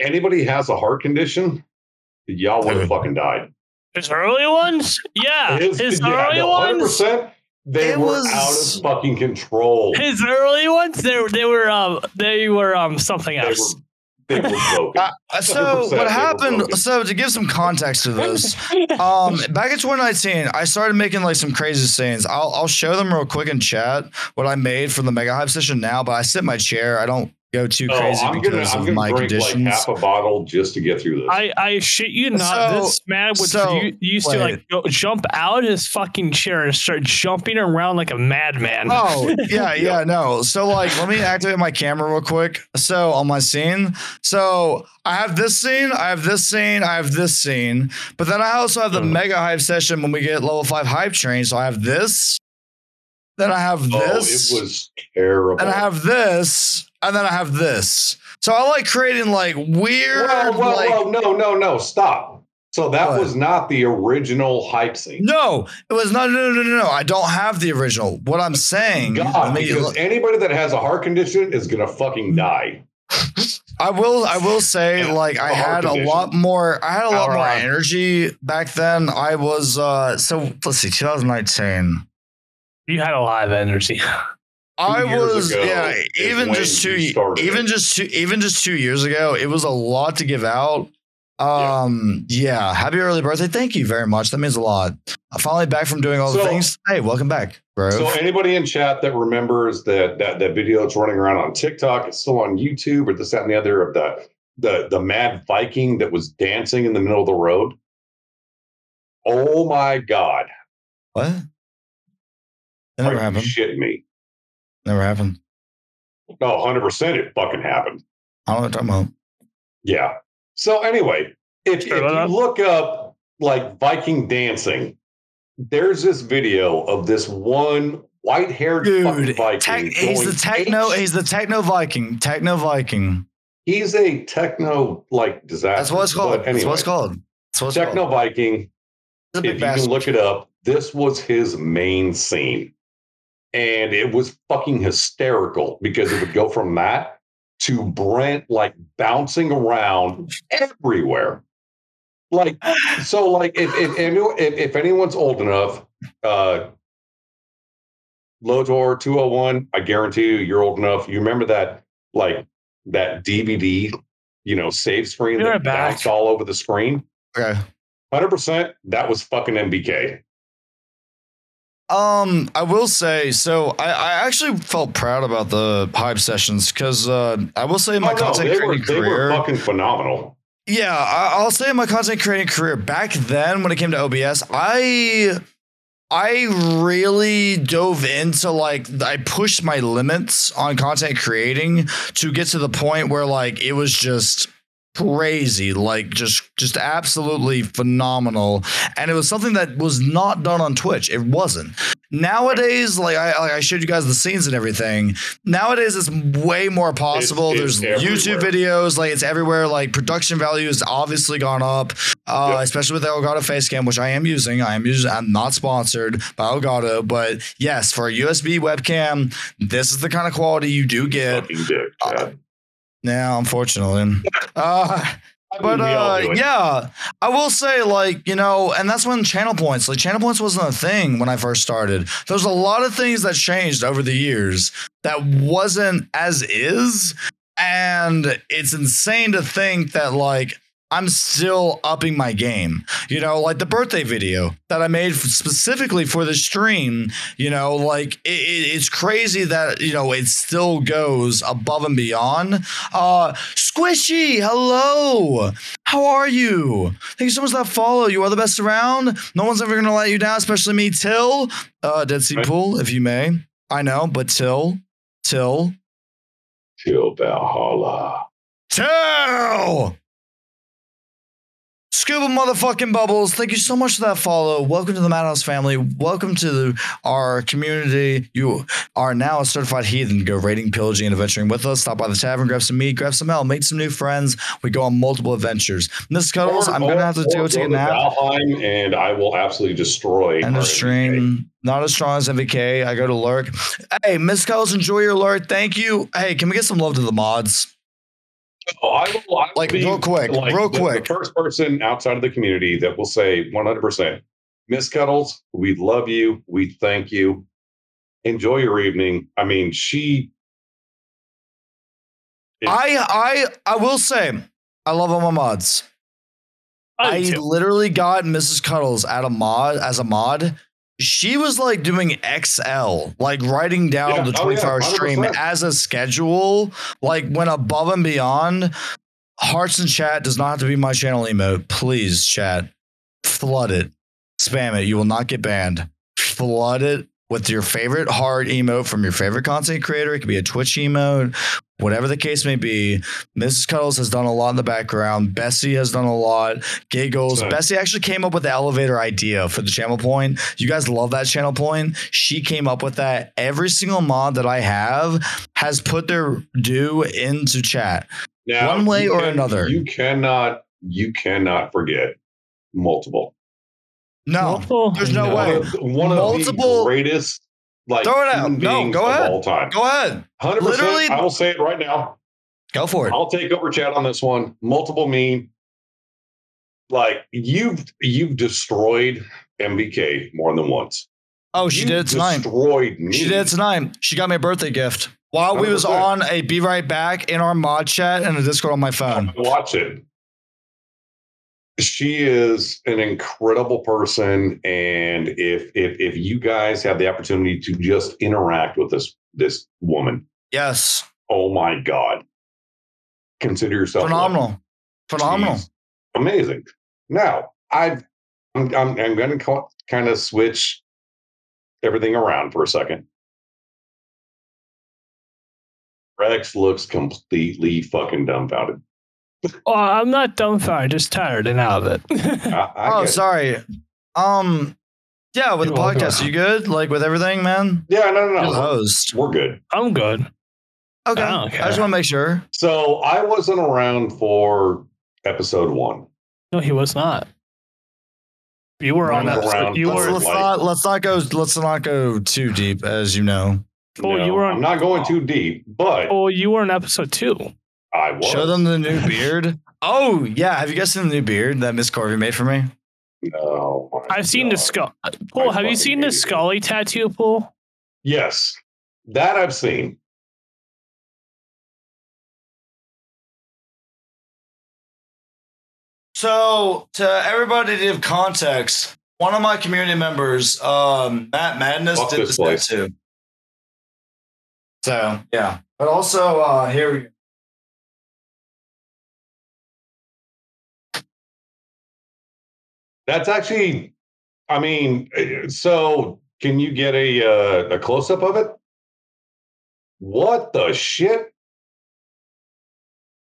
Anybody has a heart condition, y'all would have fucking died. His early ones, yeah. His, yeah, early no, ones. 100%. They It were was- out of fucking control. His early ones, they were they were um they were um something They were, else. They were broken. Uh, so what happened? So to give some context to this, um, back in 2019, I started making like some crazy scenes. I'll I'll show them real quick in chat what I made for the Mega Hype session now. But I sit in my chair. I don't go too Oh, crazy I'm gonna, because I'm of gonna my drink conditions. like half a bottle just to get through this. I, I shit you not. So- this man would so, u- used to like go, jump out of his fucking chair and start jumping around like a madman. Oh yeah, yeah, no. So like, let me activate my camera real quick. So on my scene, so I have this scene, I have this scene, I have this scene, but then I also have the Mhm. mega hype session when we get level five hype train. So I have this, then I have oh, this, it was terrible. and I have this, and then I have this. So I like creating like weird, Whoa, whoa, like. whoa, no, no, no, stop. So that What? was not the original hype scene. No, it was not. No, no, no, no. I don't have the original. What I'm saying, God, let me- because anybody that has a heart condition is gonna fucking die. I will. I will say, Yeah, like, I heart had a lot more. I had a lot Power more on. energy back then. I was. uh So let's see, 2019. You had a lot of energy. I was. ago Yeah, even just two. Even just two. Even just two years ago, it was a lot to give out. Um. Yeah. Happy early birthday. Thank you very much. That means a lot. I'm finally back from doing all the things. Hey, welcome back, bro. So anybody in chat that remembers that that that video that's running around on TikTok, it's still on YouTube or this, that, and the other of the the the mad Viking that was dancing in the middle of the road. Oh my god. what? That never happened. shitting me. Never happened. No, 100 percent it fucking happened. I don't know what you're talking about. Yeah. So anyway, if, if you look up like Viking dancing, there's this video of this one white-haired fucking Dude, Viking. tech, he's the techno. ape He's the techno Viking. Techno Viking. He's a techno like disaster. That's what it's called. But That's what it's called. That's what it's Techno called. Viking. If you bastard. can look it up, this was his main scene. And it was fucking hysterical because it would go from that to Brent like bouncing around everywhere. Like, so like if if, if, if anyone's old enough, uh Lotor 201, I guarantee you you're old enough. You remember that like that DVD, you know, save screen You're that back. bounced all over the screen? Okay. Hundred percent. That was fucking MVK. Um, I will say, so I, I actually felt proud about the hype sessions because uh, I will say in my Oh, no, content they were creating they career. were fucking phenomenal. Yeah, I, I'll say in my content creating career back then when it came to OBS, I I really dove into like I pushed my limits on content creating to get to the point where like it was just crazy like just just absolutely phenomenal. And it was something that was not done on twitch. It wasn't. Nowadays like i like i showed you guys the scenes and everything. Nowadays it's way more possible. it's there's youtube videos like it's everywhere. Like production value has obviously gone up uh Yep. especially with the elgato facecam which i am using. I am using i'm not sponsored by elgato but yes for a usb webcam this is the kind of quality you do get. Uh. Yeah unfortunately uh but mean, we all uh, yeah, I will say like you know, and that's when channel points. Like channel points wasn't a thing when I first started. There's a lot of things that changed over the years that wasn't as is, and it's insane to think that like I'm still upping my game. You know, like the birthday video that I made specifically for the stream. You know, like it, it- it's crazy that you know it still goes above and beyond. Uh, Squishy, hello. How are you? Thank you so much for that follow. You are the best around. No one's ever gonna let you down, especially me, Till. Uh, Dead Sea Right. Pool, if you may. I know, but Till, Till, Till Valhalla. Till. Scuba motherfucking bubbles. Thank you so much for that follow. Welcome to the Madhouse family. Welcome to our community. You are now a certified heathen. Go raiding, pillaging, and adventuring with us. Stop by the tavern, grab some meat, grab some ale, make some new friends. We go on multiple adventures. Miss Cuddles, I'm gonna have to go take a nap. Valheim, and I will absolutely destroy. Of MVK. stream. Not as strong as MVK. I go to lurk. Hey, Miss Cuddles, enjoy your lurk. Thank you. Hey, can we get some love to the mods? Oh, I will, I will Like, be, real quick, real the, quick. The first person outside of the community that will say 100%, Miss Cuddles, we love you. We thank you. enjoy your evening. I mean, she. I I I will say I love all my mods. I, I literally got Mrs. Cuddles at a mod as a mod. She was like doing XL, like writing down Yeah. the Oh, yeah. 24 hour stream as a schedule, like went above and beyond. Hearts and chat does not have to be my channel emote. Please, chat, flood it, spam it. You will not get banned. Flood it with your favorite hard emote from your favorite content creator. It could be a Twitch emote, whatever the case may be. Mrs. Cuddles has done a lot in the background. Bessie has done a lot. Giggles. Same. Bessie actually came up with the elevator idea for the channel point. You guys love that channel point. She came up with that. Every single mod that I have has put their due into chat. now, one way or can- another. You cannot. You cannot forget multiple. No, Multiple? there's no One way. of, one of Multiple- the greatest like Throw it out. No, go ahead. all time. Go ahead. Hundred Literally- percent. I will say it right now. Go for it. I'll take over chat on this one. Multiple mean. Like you've you've destroyed MVK more than once. Oh, she You did it tonight. Destroyed me. She did it tonight. She got me a birthday gift while we was 100%. on a be right back in our mod chat and a Discord on my phone. Watch it. She is an incredible person, and if if if you guys have the opportunity to just interact with this this woman, Yes, oh my god, consider yourself phenomenal, phenomenal. She's amazing. Now, I've I'm I'm, I'm going to kind of switch everything around for a second. Rex looks completely fucking dumbfounded. Oh, I'm not dumbfounded, just tired and out of it. I, I oh, get it. sorry. Um, yeah, with the You're welcome. podcast, you good? Like with everything, man. Yeah, no, no, You're no. host. We're good. I'm good. Okay, I I, just want to make sure. So I wasn't around for episode one. No, he was not. You were on Running episode. You Let's, were. let's like- not let's not go let's not go too deep, as you know. Oh, you were on- I'm not going too deep, but Oh, you were in episode two. I was. Show them the new beard. Oh yeah, have you guys seen the new beard that Miss Corby made for me? No, I've seen the God. skull. Paul, have you seen the. Scully tattoo, Paul? Yes, that I've seen. So, to everybody to give context, one of my community members, um, Matt Madness, Fuck did this this tattoo. So, yeah. But also, uh, here we go. That's actually, I mean, eh, so can you get a uh, a close up of it? What the shit?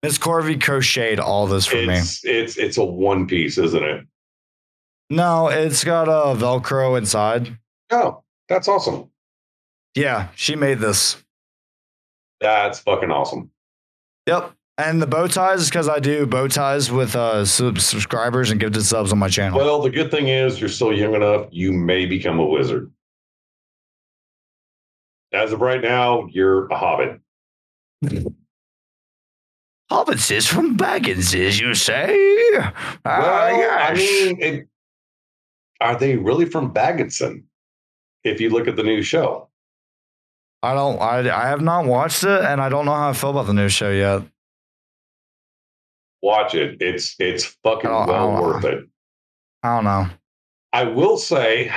Miss Corby crocheted all this for me. It's it's it's a one piece, isn't it? No, it's got a Velcro inside. Oh, that's awesome. Yeah, she made this. That's fucking awesome. Yep. And the bow ties is because I do bow ties with uh, sub- subscribers and gifted subs on my channel. Well, the good thing is you're still young enough. You may become a wizard. As of right now, you're a hobbit. Hobbits is from Bagginses, you say? Ah, well, I mean, it, are they really from Bagginson? If you look at the new show, I don't. I I have not watched it, and I don't know how I feel about the new show yet. Watch it. It's it's fucking Oh, well worth it. I don't know. I will say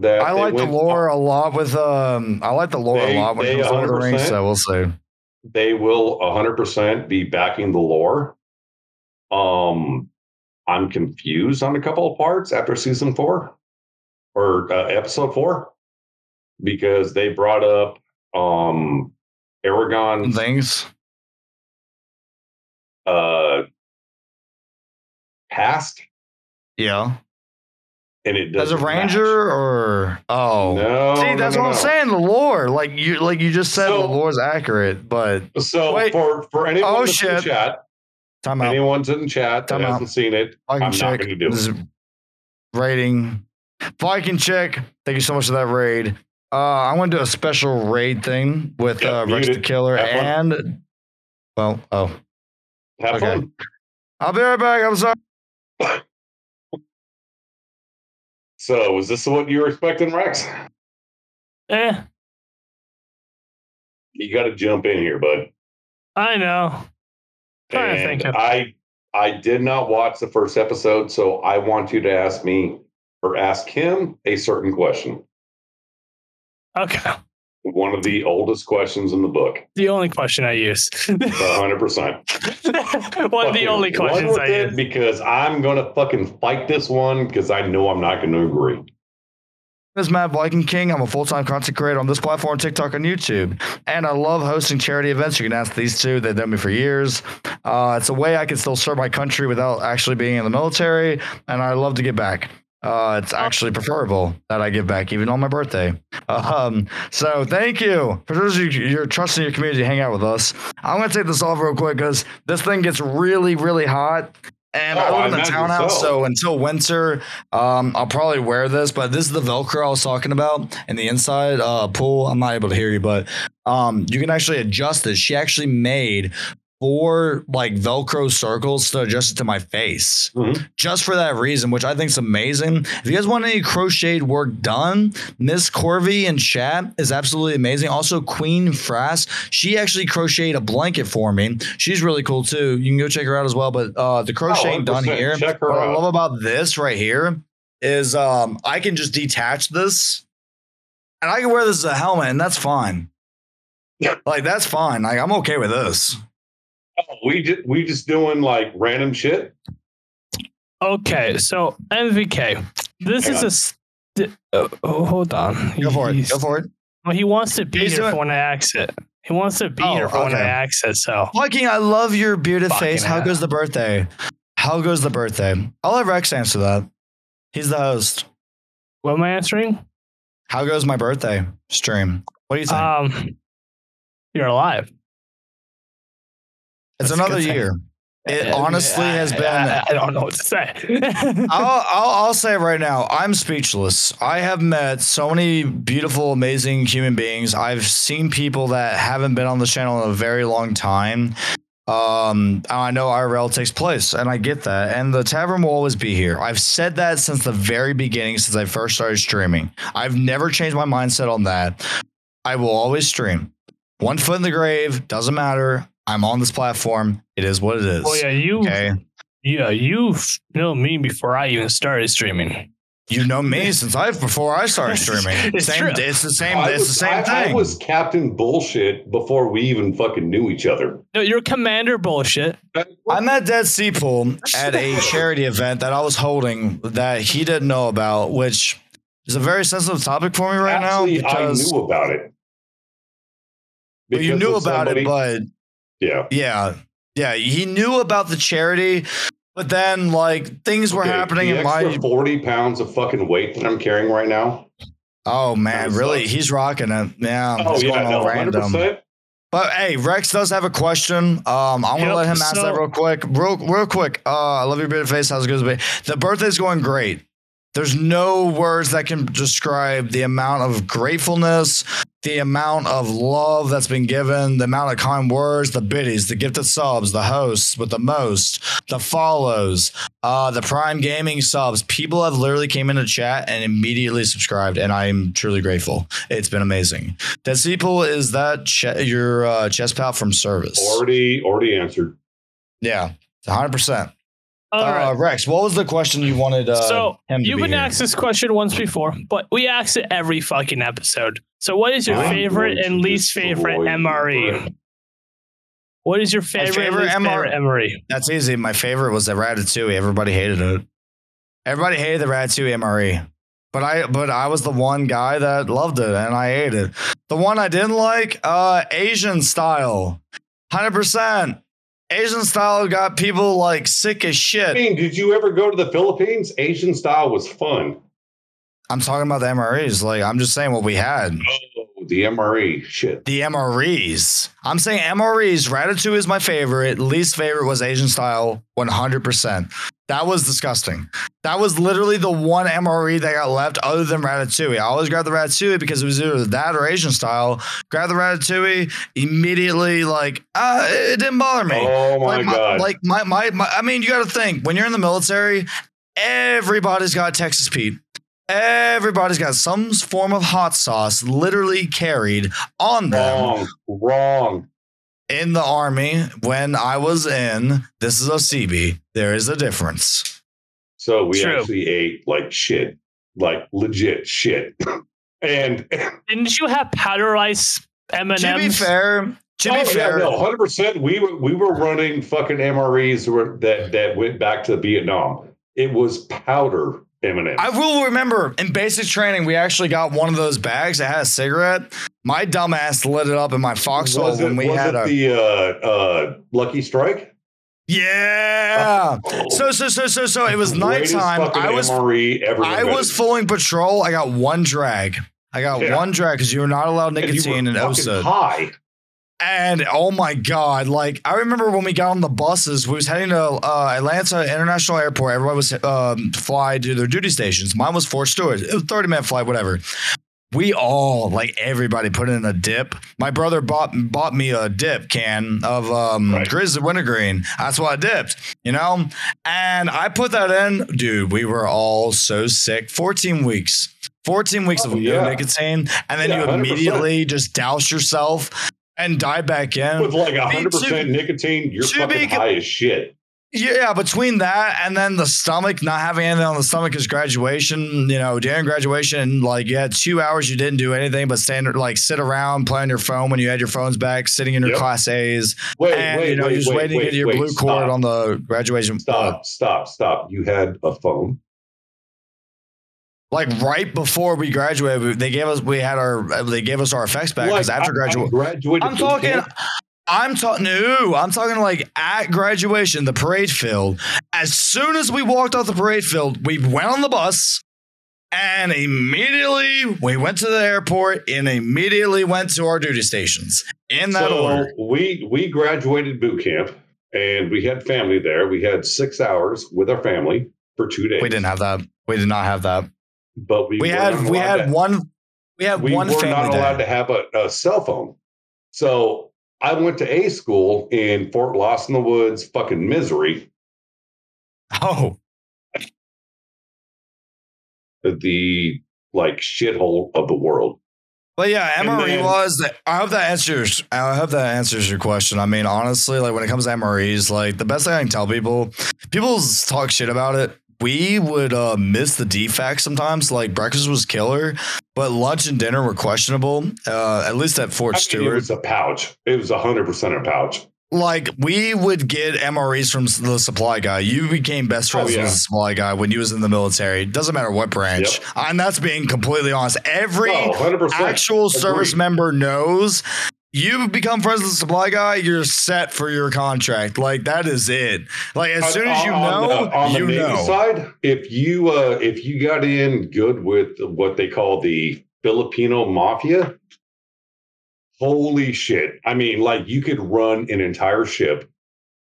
that I like the lore a lot with um. I like the lore They- a lot when it comes to the Rings. 100%. So we'll see. They will 100% be backing the lore. Um, I'm confused on a couple of parts after season four or uh, episode four because they brought up um Aragorn Things. uh past Yeah. and it As a ranger or oh. No, See, that's no, what I'm saying. The lore, like you, like you just said, So- the lore is accurate. But So Wait. for for anyone Oh, that's in shit. chat, time out. anyone's in chat that Time out. hasn't seen it, I I'm can not gonna do it. this is rating. Viking check. Thank you so much for that raid. Uh, I want to do a special raid thing with Yeah, uh, Rex the. Killer and well, oh, have Okay. fun. I'll be right back. I'm sorry. So, is this what you were expecting, Rex? Eh, you got to jump in here, bud. I know. Trying to And think of- I I did not watch the first episode, so I want you to ask me or ask him a certain question. Okay. One of the oldest questions in the book. The only question I use. hundred percent. One of the only questions I use. because I'm gonna fucking fight this one because I know I'm not gonna agree. This is Mad Viking King. I'm a full time content creator on this platform, TikTok, and YouTube. And I love hosting charity events. You can ask these two, they've known me for years. Uh, it's a way I can still serve my country without actually being in the military. And I love to get back. Uh, it's actually preferable that I give back even on my birthday. Um, so thank you for those of you you're trusting your community to hang out with us. I'm gonna take this off real quick because this thing gets really, really hot. And Oh, I live in a townhouse, so. so until winter, um, I'll probably wear this. But this is the Velcro I was talking about, and the inside uh, pull. I'm not able to hear you, but um, you can actually adjust this. She actually made four like Velcro circles to adjust it to my face, Mhm. just for that reason, which I think is amazing. If you guys want any crocheted work done, Miss Corvey in chat is absolutely amazing. Also, Queen Frass, she actually crocheted a blanket for me. She's really cool too. You can go check her out as well. But uh, the crocheting done here, what I love about this right here is um, I can just detach this, and I can wear this as a helmet, and that's fine. Yeah. Like that's fine. Like I'm okay with this. Oh, we just we just doing like random shit. Okay, so MVK. This Hang is on. a. St- oh, oh, hold on. Go for it. He's- Go for it. Well, he wants to be He's here doing- for when I exit. He wants to be Oh, here for when I exit. So Viking, I love your bearded Fucking face. How ass. goes the birthday? How goes the birthday? I'll let Rex answer that. He's the host. what am I answering? How goes my birthday stream? What do you think? Um, you're alive. It's that's another thing. year. It Uh, honestly I- has been. I, I don't know what to say. I'll, I'll, I'll say it right now. I'm speechless. I have met so many beautiful, amazing human beings. I've seen people that haven't been on the channel in a very long time. Um, I know IRL takes place, and I get that. And the tavern will always be here. I've said that since the very beginning, since I first started streaming. I've never changed my mindset on that. I will always stream. One foot in the grave doesn't matter. I'm on this platform. It is what it is. well, yeah, you, Okay. yeah, you know me before I even started streaming. You know me since I before I started streaming. It's same, true. it's the same. I it's was, the same I, thing. I was Captain Bullshit before we even fucking knew each other. No, you're commander bullshit. I met Dead Sea Pool at a charity event that I was holding that he didn't know about, which is a very sensitive topic for me right Actually, now I knew about it. well, you knew about somebody- it, but yeah. yeah, yeah, he knew about the charity, but then like things were Okay, happening the in extra my. forty pounds of fucking weight that I'm carrying right now. Oh man, really? sucks. He's rocking it. Yeah, Oh it's yeah, going all no, hundred random. percent. But hey, Rex does have a question. Um, I'm gonna Yep, let him ask so- that real quick. Real, real quick. Uh, I love your bearded face. How's it going? The birthday's going great. There's no words that can describe the amount of gratefulness, the amount of love that's been given, the amount of kind words, the biddies, the gifted subs, the hosts with the most, the follows, uh, the prime gaming subs. People have literally came into chat and immediately subscribed, and I'm truly grateful. It's been amazing. Dead People is that che- your uh, chest pal from service? Already, already answered. yeah, 100. percent All right. uh, Rex, what was the question you wanted? Uh, so him to you've be been here? asked this question once before, but we ask it every fucking episode. So, what is your I'm favorite and least favorite destroy you, MRE? What is your favorite, favorite MR favorite MRE? That's easy. My favorite was the Ratatouille. Everybody hated it. Everybody hated the Ratatouille MRE. But I but I was the one guy that loved it and I ate it. The one I didn't like, uh Asian style. 100%. Asian style got people like sick as shit. I mean, did you ever go to the Philippines? Asian style was fun. I'm talking about the MREs. Like I'm just saying what we had. Oh, The MRE shit. The MREs. I'm saying MREs. Ratatouille is my favorite. Least favorite was Asian style 100%. That was disgusting. That was literally the one MRE that got left other than Ratatouille. I always grab the Ratatouille because it was either that or Asian style. Grab the Ratatouille, immediately like, uh, it didn't bother me. Oh my like, god! like my, my, my, I mean, you got to think when you're in the military, everybody's got Texas Pete. Everybody's got some form of hot sauce literally carried on them Wrong. Wrong. in the army. When I was in, this is a CB. There is a difference. So we True. actually ate like shit, like legit shit. and Didn't you have powder ice M and M's? To be fair, to oh, be fair, yeah, no, hundred percent. We were we were running fucking MREs that that went back to Vietnam. It was powder M and I will remember in basic training, we actually got one of those bags that had a cigarette. My dumbass lit it up in my foxhole Was it, when we was had it a the uh, uh, Lucky Strike? yeah. Oh, So so so so so it was greatest nighttime. I was MRE ever. I was fulling patrol. I got one drag. I got Yeah. one drag because you were not allowed And you were nicotine in OSA. high. And oh my god, like I remember when we got on the buses, we was heading to uh, Atlanta International Airport. Everybody was um, fly to their duty stations. Mine was Fort Stewart. It was 30 minute flight, whatever. We all like everybody put in a dip. My brother bought bought me a dip can of um Right. Grizz Wintergreen. That's what I dipped, you know? And I put that in, dude. We were all so sick. 14 weeks. 14 weeks Oh, of yeah. nicotine, and then Yeah, you 100%. immediately just douse yourself and die back in. With like hundred percent nicotine, you're fucking be high as shit. Yeah, between that and then the stomach, not having anything on the stomach is graduation. You know, during graduation, like you had two hours, you didn't do anything but stand like sit around, play on your phone when you had your phones back, sitting in your Yep. class A's, Wait, and wait, you know, wait, you're just wait, waiting wait, to get your wait, blue cord on the graduation. Stop, stop, stop. You had a phone. Like right before we graduated, we- they gave us we had our they gave us our effects back because Like, after graduation. graduated. I'm talking. I'm talking. No, I'm talking like at graduation, the parade field. As soon as we walked off the parade field, we went on the bus, and immediately we went to the airport, and immediately went to our duty stations in that so order. we we graduated boot camp, and we had family there. We had six hours with our family for two days. We didn't have that. We did not have that. But we We had we had to- one. We had we one were not allowed day. to have a, a cell phone. So I went to A school in Fort Lost in the Woods, fucking misery. Oh, The like shithole of the world. But yeah, MRE then- was. I hope that answers. I hope that answers your question. I mean, honestly, like when it comes to MREs, like the best thing I can tell people, people talk shit about it. We would uh, miss the defects sometimes. Like breakfast was killer, but lunch and dinner were questionable. Uh, at least at Fort I mean, it was a pouch. It was hundred percent a pouch. like we would get MREs from the supply guy. You became best friends Oh, yeah. with the supply guy when you was in the military. Doesn't matter what branch. And that's being completely honest. Every percent. actual service member knows you become friends with the supply guy, you're set for your contract. Like that is it. Like as soon as you on, know, the, on the you Navy know. side, if you uh, if you got in good with what they call the Filipino mafia, holy shit! I mean, like you could run an entire ship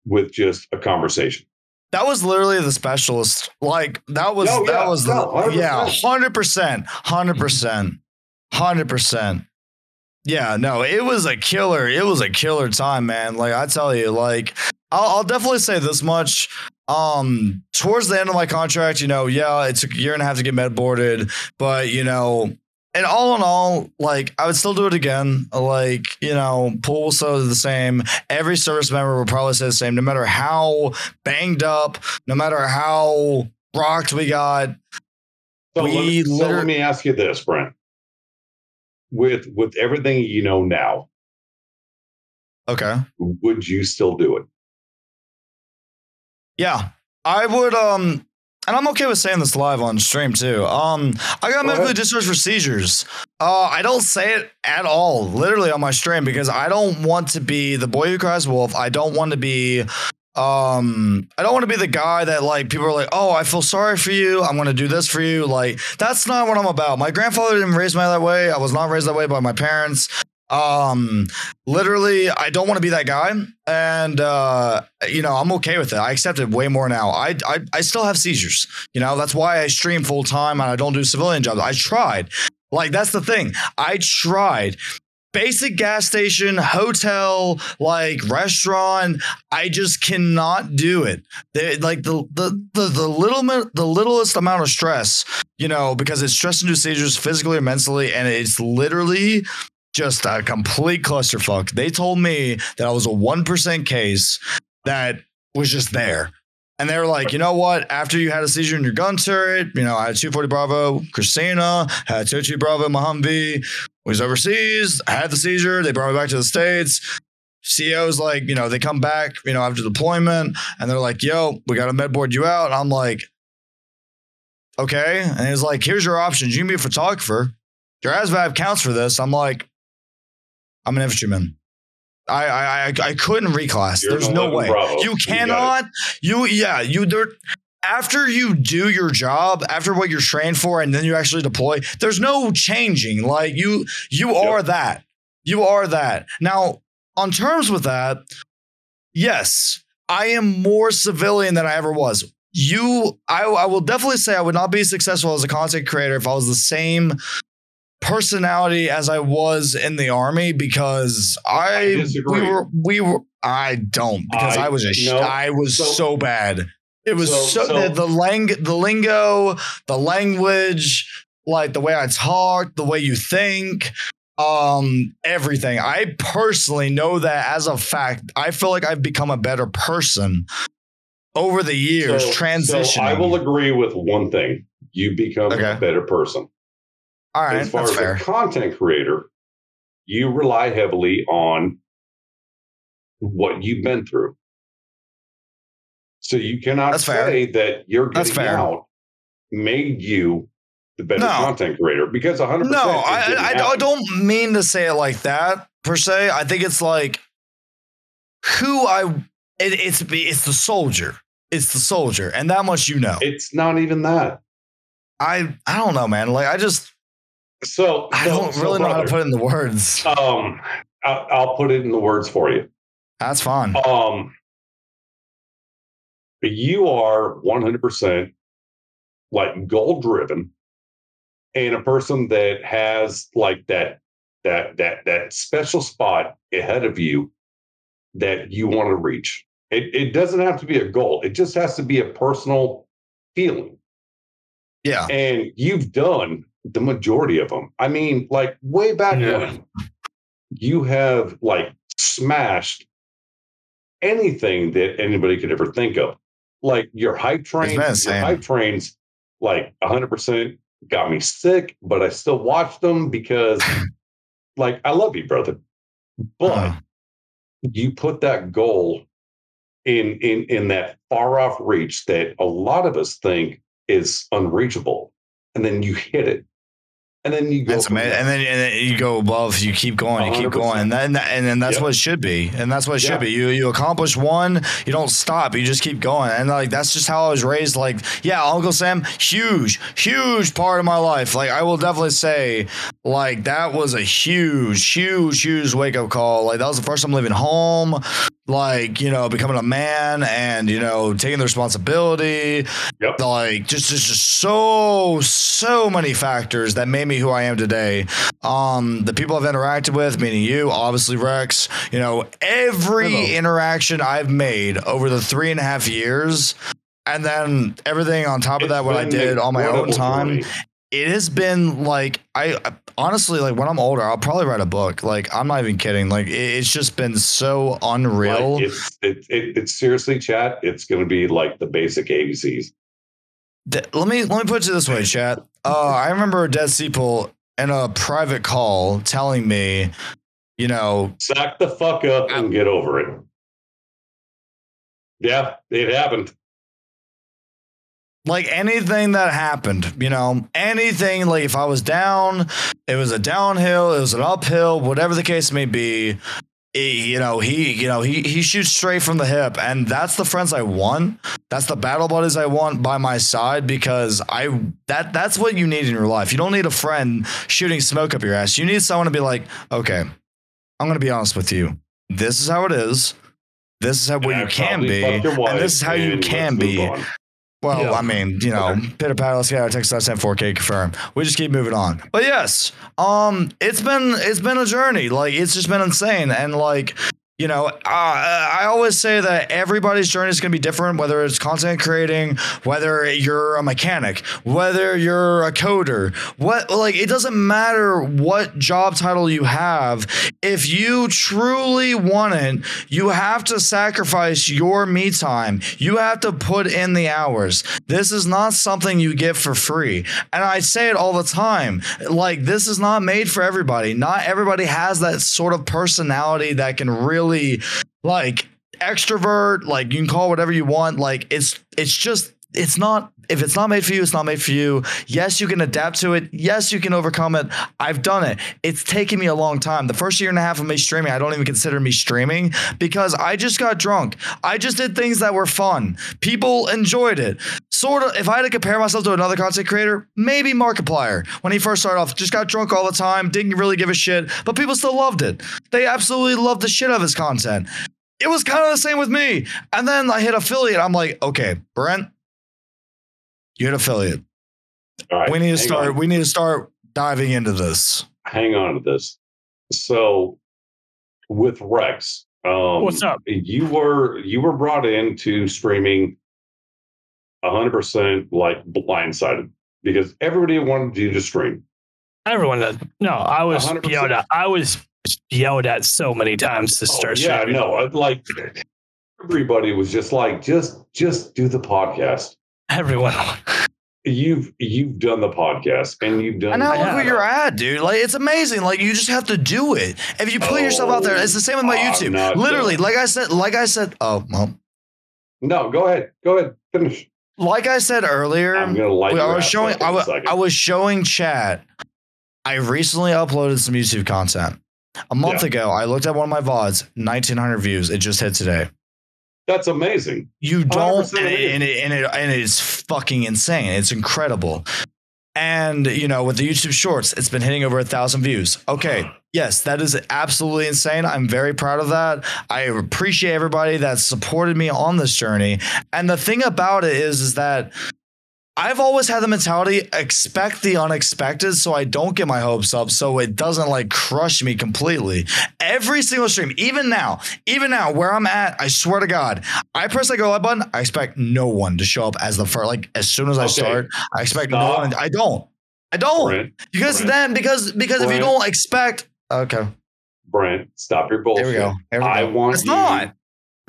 with just a conversation. That was literally the specialist. Like that was No, that yeah, was no, the 100%. yeah, hundred percent, hundred percent, hundred percent. Yeah, no, it was a killer. It was a killer time, man. Like I tell you, like I'll, I'll definitely say this much. Um, towards the end of my contract, you know, yeah, it took a year and a half to get med boarded, but you know, and all in all, like I would still do it again. Like you know, pool will still the same. Every service member will probably say the same, no matter how banged up, no matter how rocked we got. So, We let, me, so let me ask you this, Brent. With with everything you know now, Okay. would you still do it? Yeah, I would. Um, and I'm okay with saying this live on stream too. Um, I got Go medically discharged for seizures. Uh, I don't say it at all, literally on my stream, because I don't want to be the boy who cries wolf. I don't want to be. Um, I don't want to be the guy that like people are like, oh, I feel sorry for you. I'm gonna do this for you. Like that's not what I'm about. My grandfather didn't raise me that way. I was not raised that way by my parents. Um, literally, I don't want to be that guy, and uh, you know, I'm okay with it. I accept it way more now. I, I I still have seizures. You know, that's why I stream full time and I don't do civilian jobs. I tried. Like that's the thing. I tried. Basic gas station, hotel, like restaurant. I just cannot do it. They, like the, the the the little the littlest amount of stress, you know, because it's stress induced seizures physically or mentally, and it's literally just a complete clusterfuck. They told me that I was a one percent case that was just there. And they were like, you know what? After you had a seizure in your gun turret, you know, I had 240 Bravo, Christina, had 220 Bravo, Humvee, was overseas, I had the seizure. They brought me back to the States. CEO's like, you know, they come back, you know, after deployment and they're like, yo, we got to medboard you out. And I'm like, okay. And he's like, here's your options. You can be a photographer. Your ASVAB counts for this. I'm like, I'm an infantryman. I I I, couldn't reclass. You're There's no way. Bravo. You cannot. You, you yeah. You there. After you do your job, after what you're trained for, and then you actually deploy, there's no changing. Like you, you are that. You are that. Now, on terms with that, yes, I am more civilian than I ever was. You, I, I will definitely say I would not be successful as a content creator if I was the same personality as I was in the army because I, I we were we were I don't because I, I was a no, I was so, so, bad. It was so, so, so the, the lang the lingo, the language, like the way I talk, the way you think, um everything. I personally know that as a fact. I feel like I've become a better person over the years transitioning. I will agree with one thing. You become okay. a better person. All right, as far as fair. a content creator, you rely heavily on what you've been through. So you cannot that's say fair. that you're getting out made you the better no. content creator because 100%. No, I, I, I don't mean to say it like that per se. I think it's like who I it, it's it's the soldier. It's the soldier, and that much you know. It's not even that. I I don't know, man. Like I just so I don't so, really so know how to put it in the words. Um, I'll, I'll, put it in the words for you. That's fine. Um, you are 100% like goal driven and a person that has like that that that that special spot ahead of you that you want to reach. It it doesn't have to be a goal. It just has to be a personal feeling. Yeah. And you've done the majority of them. I mean, like way back yeah. when you have like smashed anything that anybody could ever think of. Like your hype train, your hype trains, like 100% got me sick, but I still watched them because, like, I love you, brother. But uh-huh. you put that goal in in in that far off reach that a lot of us think is unreachable, and then you hit it, and then you go that's amazing. and then and then you go above you keep going you keep going. And then and then that's yep. what it should be. And that's what it should be. You you accomplish one you don't stop you just keep going. And like that's just how I was raised like yeah Uncle Sam huge huge part of my life. Like I will definitely say like that was a huge huge huge wake up call. Like that was the first time leaving home like you know becoming a man and you know taking the responsibility yep. like just, just just so so many factors that made me who i am today um the people i've interacted with meaning you obviously rex you know every Hello. interaction i've made over the three and a half years and then everything on top of it's that what i did on my own time it has been like I honestly like when I'm older, I'll probably write a book. Like I'm not even kidding. Like it's just been so unreal. Like it's it, it, it's seriously, chat. It's going to be like the basic ABCs. let me let me put it this way, chat. Uh, I remember Dead Sea Pool in a private call telling me, you know, sack the fuck up and get over it. Yeah, it happened like anything that happened, you know, anything like if I was down, it was a downhill, it was an uphill, whatever the case may be. He, you know, he, you know, he he shoots straight from the hip, and that's the friends I want. That's the battle buddies I want by my side because I that that's what you need in your life. You don't need a friend shooting smoke up your ass. You need someone to be like, okay, I'm gonna be honest with you. This is how it is. This is how what you can be, and this is how you can be. Well, Yeah. I mean, you know, pitter patter, let's get our text touchdown 4K confirm. We just keep moving on. But yes, um, it's been it's been a journey. Like it's just been insane. And like, you know, uh, I always say that everybody's journey is going to be different, whether it's content creating, whether you're a mechanic, whether you're a coder, what, like, it doesn't matter what job title you have. If you truly want it, you have to sacrifice your me time. You have to put in the hours. This is not something you get for free. And I say it all the time. Like, this is not made for everybody. Not everybody has that sort of personality that can really, like, extrovert, like, you can call whatever you want. Like, it's, it's just, it's not if it's not made for you, it's not made for you. Yes, you can adapt to it. Yes, you can overcome it. I've done it. It's taken me a long time. The first year and a half of me streaming, I don't even consider me streaming because I just got drunk. I just did things that were fun. People enjoyed it. Sort of, if I had to compare myself to another content creator, maybe Markiplier. When he first started off, just got drunk all the time, didn't really give a shit, but people still loved it. They absolutely loved the shit of his content. It was kind of the same with me. And then I hit affiliate. I'm like, okay, Brent, you hit affiliate. All right. we need to start. on. We need to start diving into this. hang on to this. So with Rex, um, What's up? You were you were brought into streaming hundred percent like blindsided because everybody wanted you to stream. Everyone does. No, I was 100%. yelled at. I was yelled at so many times to Oh, start yeah, streaming. no, like everybody was just like, just just do the podcast. Everyone. You've you've done the podcast and you've done. And now look Yeah. where you're at, dude. Like it's amazing. Like you just have to do it. If you put yourself out there, oh, it's the same with my Oh, I'm YouTube. Literally, done. like I said, like I said. Oh well, No, go ahead, go ahead, finish. like I said earlier. I'm gonna light. Well, I was showing. up in I a was. I was showing chat. I recently uploaded some YouTube content. A month Yeah. ago, I looked at one of my VODs, 1900 views. It just hit today. That's amazing. You don't, and it and, it, and, it, and it's fucking insane. It's incredible. And you know, with the YouTube Shorts, it's been hitting over a thousand views. Okay, yes, that is absolutely insane. I'm very proud of that. I appreciate everybody that supported me on this journey. And the thing about it is, is that I've always had the mentality expect the unexpected so I don't get my hopes up so it doesn't like crush me completely. Every single stream, even now, even now where I'm at, I swear to God, I press the go live button, I expect no one to show up as the first like as soon as I start, I expect no one. I don't. I don't. Brent, because Brent. then because because if you don't expect okay. Brent, stop your bullshit. There we go. Here we I go. want it's you- not.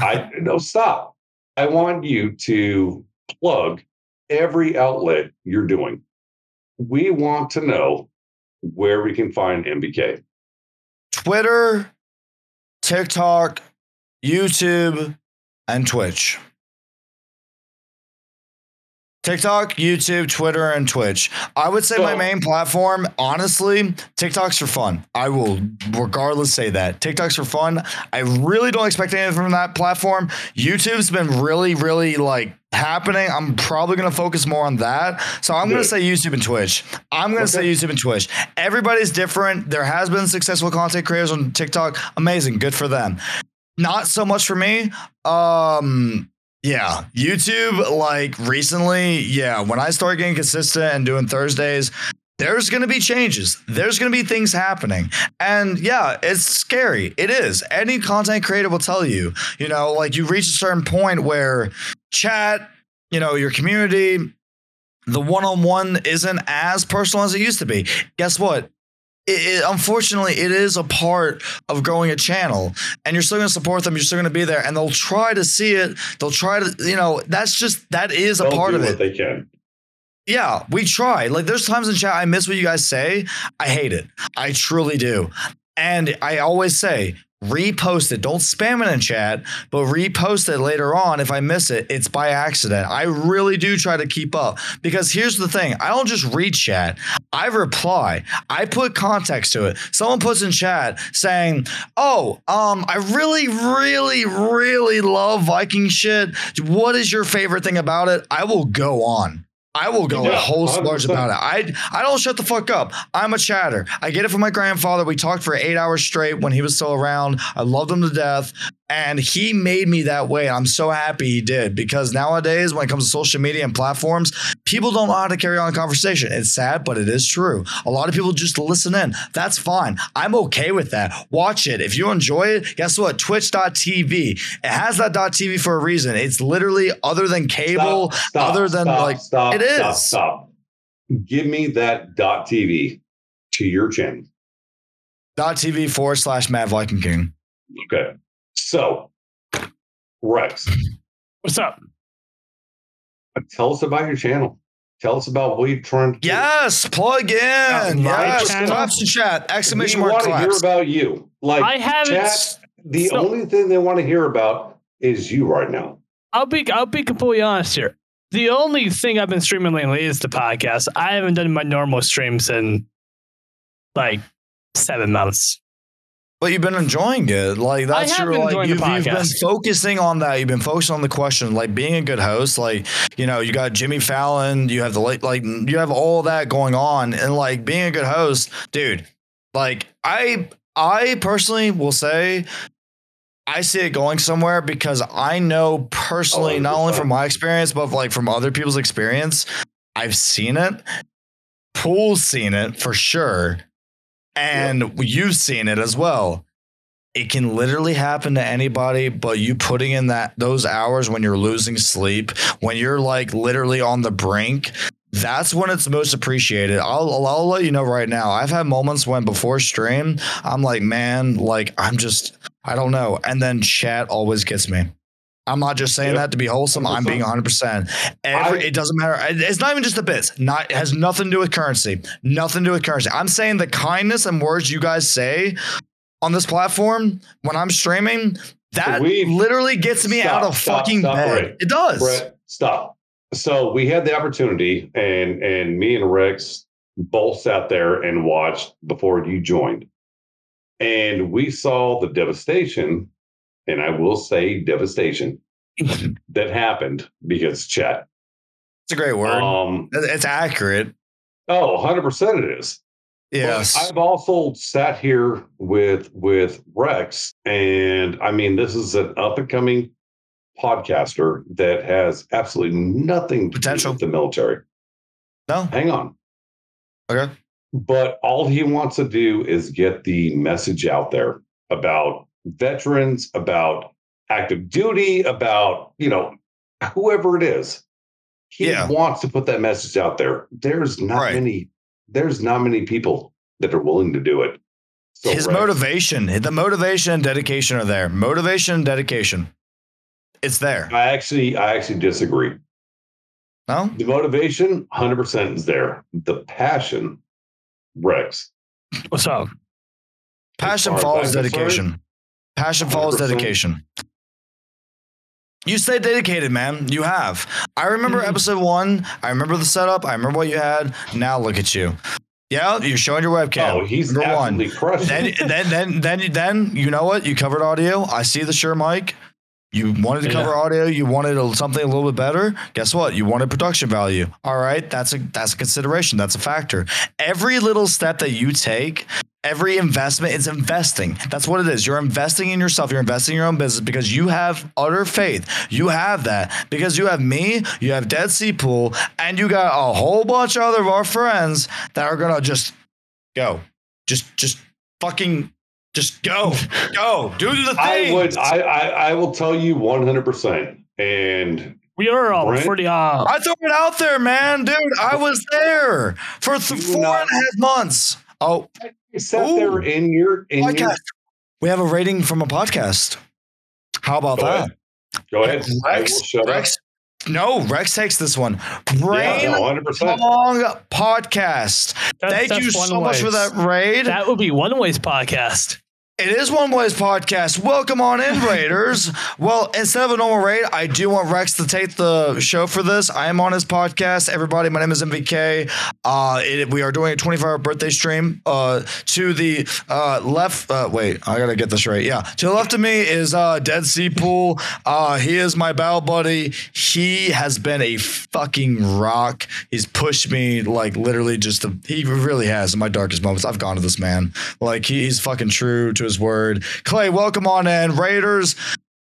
I no stop. I want you to plug every outlet you're doing. We want to know where we can find MVK. Twitter, TikTok, YouTube, and Twitch. TikTok, YouTube, Twitter, and Twitch. I would say my main platform, honestly, TikTok's for fun. I will regardless say that. TikTok's for fun. I really don't expect anything from that platform. YouTube's been really, really like happening. I'm probably gonna focus more on that. So I'm gonna say YouTube and Twitch. I'm gonna say YouTube and Twitch. Everybody's different. There has been successful content creators on TikTok. Amazing. Good for them. Not so much for me. Um yeah, YouTube like recently, yeah, when I start getting consistent and doing Thursdays, there's going to be changes. There's going to be things happening. And yeah, it's scary. It is. Any content creator will tell you, you know, like you reach a certain point where chat, you know, your community, the one on one isn't as personal as it used to be. Guess what? It, it, unfortunately, it is a part of growing a channel, and you're still going to support them. You're still going to be there, and they'll try to see it. They'll try to, you know, that's just that is a They'll part do of what it. they can. Yeah, we try. Like there's times in chat I miss what you guys say. I hate it. I truly do. And I always say, repost it. Don't spam it in chat, but repost it later on if I miss it. It's by accident. I really do try to keep up because here's the thing. I don't just read chat. I reply. I put context to it. Someone puts in chat saying, "Oh, um I really really really love Viking shit. What is your favorite thing about it?" I will go on. I will go Yeah, whole splurge 100%. about it. I I don't shut the fuck up. I'm a chatter. I get it from my grandfather. We talked for eight hours straight when he was still around. I loved him to death. And he made me that way. I'm so happy he did because nowadays, when it comes to social media and platforms, people don't know how to carry on a conversation. It's sad, but it is true. A lot of people just listen in. That's fine. I'm okay with that. Watch it. If you enjoy it, guess what? Twitch.tv. It has that .tv for a reason. It's literally other than cable, Stop, stop, other than stop, like stop, it is. Stop, stop. Give me that TV to your channel. .tv forward slash Mad Viking King. Okay. So, Rex, What's up? Uh, tell us about your channel. Tell us about what you're trying to do. Yes, plug in. my yes, channel. claps in chat. Exclamation we mark want to hear about you. Like I haven't. chat, the so- only thing they want to hear about is you right now. I'll be I'll be completely honest here. The only thing I've been streaming lately is the podcast. I haven't done my normal streams in like seven months. But you've been enjoying it. Like that's have your been like enjoying you've, you've been focusing on that. You've been focusing on the question, like being a good host. Like you know, you got Jimmy Fallon. You have the late, like you have all that going on, and like being a good host, dude. Like I, I personally will say. I see it going somewhere because I know personally, oh, not only from my experience, but like from other people's experience, I've seen it. Pool's seen it for sure. And you've seen it as well. It can literally happen to anybody, but you putting in that those hours when you're losing sleep, when you're like literally on the brink, that's when it's most appreciated. I'll, I'll let you know right now. I've had moments when before stream, I'm like, man, like I'm just, I don't know. And then chat always gets me. I'm not just saying Yep. that to be wholesome. I'm being 100%. It doesn't matter. It's not even just the bits. Not it has nothing to do with currency. Nothing to do with currency. I'm saying the kindness and words you guys say on this platform when I'm streaming, that literally gets me Stop, out of stop, fucking stop, bed. Brett. It does. Brett, stop. So we had the opportunity, and and me and Rex both sat there and watched before you joined, and we saw the devastation, and I will say devastation that happened because chat. It's a great word. Um, it's accurate. oh, 100 percent it is. But Yes. I've also sat here with with Rex, and I mean, this is an up and coming podcaster that has absolutely nothing to Potential. do with the military. no. Hang on. Okay. But all he wants to do is get the message out there about veterans, about active duty, about, you know, whoever it is. He Yeah. wants to put that message out there. There's not Right. many, there's not many people that are willing to do it. So His Rex, motivation, the motivation and dedication are there. Motivation and dedication. It's there. I actually, I actually disagree. No? The motivation, 100% is there. The passion, Rex. What's up? Passion follows I'm dedication. Passion follows dedication. You stay dedicated, man. You have. I remember Mhm. episode one. I remember the setup. I remember what you had. Now look at you. Yeah, you're showing your webcam. oh, he's number one. absolutely crushing. Then, then, then, then, then, you know what? You covered audio. I see the Shure mic. You wanted to cover Yeah. audio. You wanted a- something a little bit better. Guess what? You wanted production value. All right, that's a that's a consideration. That's a factor. Every little step that you take, every investment, it's investing. That's what it is. You're investing in yourself. You're investing in your own business because you have utter faith. You have that because you have me. You have Dead Sea Pool, and you got a whole bunch of other of our friends that are gonna just go, just just fucking just go, go, do the thing. I would, I, I, I will tell you 100%. And We are all Brent? pretty uh I threw it out there, man, dude. I was there for th- four not- and a half months. Oh, you sat Ooh. there in your, in your, podcast. We have a rating from a podcast. How about Go that? ahead. go ahead. Rex, Rex, no, Rex takes this one. up. Brain Yeah, 100%. Long podcast. that's- Thank that's you one so much for that raid. That would be one ways podcast. It is One Ways Podcast. Welcome on in, Raiders. well, instead of a normal raid, I do want Rex to take the show for this. I am on his podcast. Everybody, my name is MVK. Uh, it, we are doing a 24 hour birthday stream. Uh, to the uh, left, uh, wait, I gotta get this right. Yeah, to the left of me is uh, Dead Sea Pool. Uh, he is my battle buddy. He has been a fucking rock. He's pushed me like literally just. To, he really has in my darkest moments. I've gone to this man. Like he, he's fucking true to his word. Clay, welcome on in. Raiders,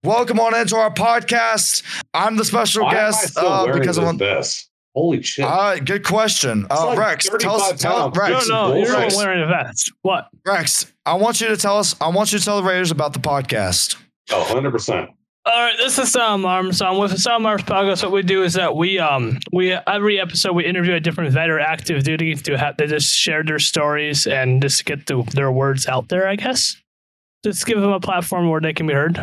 welcome on into our podcast. I'm the special Why am I guest still uh, wearing because this I'm on. vest? Holy shit! Uh, good question. Uh, like Rex, tell us, tell pounds. Rex, no, no, you're not wearing a vest. What? Rex. I want you to tell us. I want you to tell the Raiders about the podcast. Oh, 100 percent. All right, this is Asylum Arms. Um, with the Asylum Arms podcast, what we do is that we um we every episode we interview a different vet or active duty to have they just share their stories and just get the, their words out there. I guess just give them a platform where they can be heard.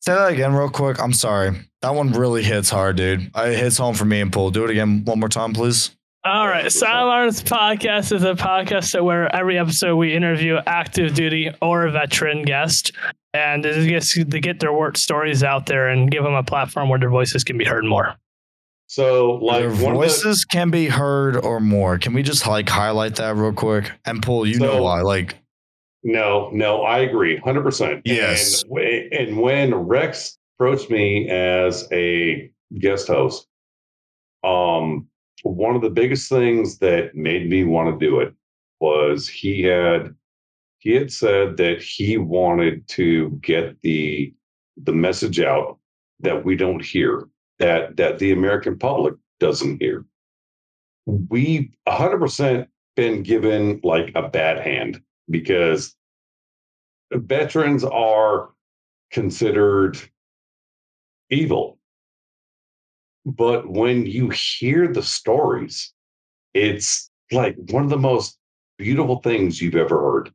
Say that again, real quick. I'm sorry. That one really hits hard, dude. It hits home for me and Pool. Do it again one more time, please. All right, Asylum Arms podcast is a podcast that where every episode we interview active duty or a veteran guest, and it gets to get their work stories out there and give them a platform where their voices can be heard more. So, like, Their one of the, voices can be heard or more. Can we just like highlight that real quick? And Pool, you know why? Like, no, no, I agree, 100. percent Yes. And, and when Rex approached me as a guest host, um, one of the biggest things that made me want to do it was he had he had said that he wanted to get the the message out that we don't hear that that the American public doesn't hear. We 100% been given like a bad hand because veterans are considered evil. But when you hear the stories, it's like one of the most beautiful things you've ever heard.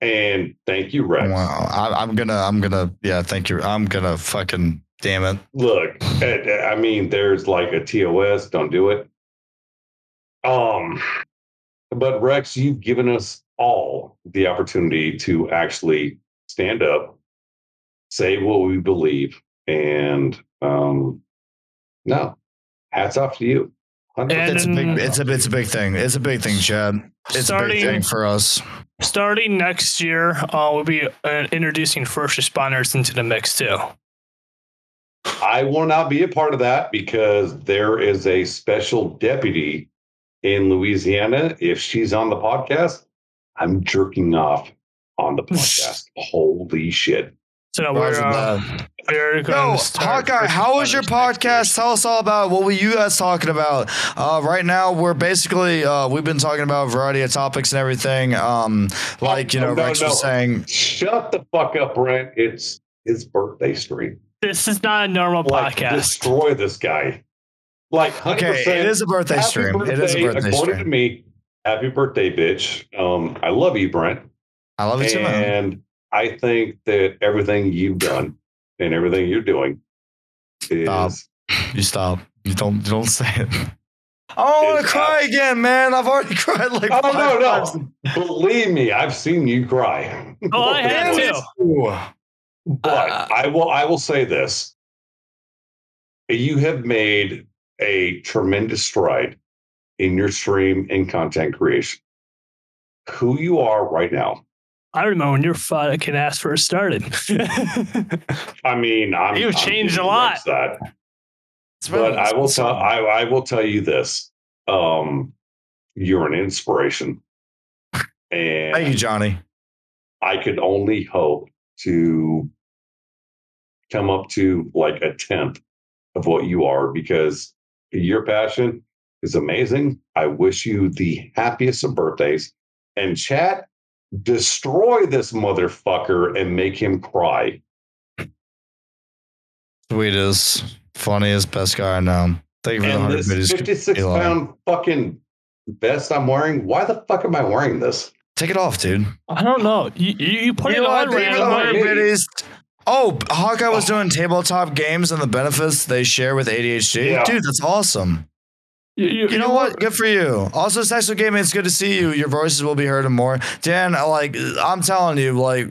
And thank you, Rex. wow. I, I'm gonna, I'm gonna, yeah. Thank you. I'm gonna fucking damn it. Look, I I mean, there's like a TOS. Don't do it. Um, but Rex, you've given us all the opportunity to actually stand up, say what we believe, and um, no, hats off to you. And- It's a big, it's a, it's a big thing. It's a big thing, Chad. It's a big thing for us. Starting next year, uh, we'll be uh, introducing first responders into the mix too. I will not be a part of that because there is a special deputy in Louisiana. If she's on the podcast, I'm jerking off on the podcast. Holy shit. So we're, uh, that. we're going Yo, to start Hawkeye, how was your responders next year. podcast? Tell us all about what were you guys talking about. Uh, right now, we're basically uh, we've been talking about a variety of topics and everything. Um, like you know, no, Rex no. was saying, Shut the fuck up, Brent. It's his birthday stream. This is not a normal Like, podcast. destroy this guy. Like, 100%, okay, it is a birthday happy stream. it is a birthday according to stream. me, happy birthday, bitch. Um, I love you, Brent. I love you too, and I think that everything you've done and everything you're doing is Stop. You stop. You don't. You don't say it. I don't want to It's cry again, man. I've already cried like Oh, five no, no. times. believe me, I've seen you cry. Oh, I had Damn to. But Uh, I will I will say this. You have made a tremendous stride in your stream and content creation. Who you are right now. I remember when your fucking ass first started. I mean, I'm You've I'm changed a lot. Rex That. But I will tell. I, I will tell you this. Um, you're an inspiration. And Thank you, Johnny. I could only hope to come up to like a tenth of what you are because your passion is amazing. I wish you the happiest of birthdays. And chat, destroy this motherfucker and make him cry. Sweetest, funniest, best guy I know. Thank you for the And hundred this 56 Eli. pound fucking vest I'm wearing, why the fuck am I wearing this? Take it off, dude. I don't know. You you, you put it on thank you for the randomly. Oh, Hawkeye was doing tabletop games and the benefits they share with ADHD. Yeah. Dude, that's awesome. You, you, You know what? Good for you. Also, Sexual Gaming, it's good to see you. Your voices will be heard and more. Dan, like, I'm telling you, like,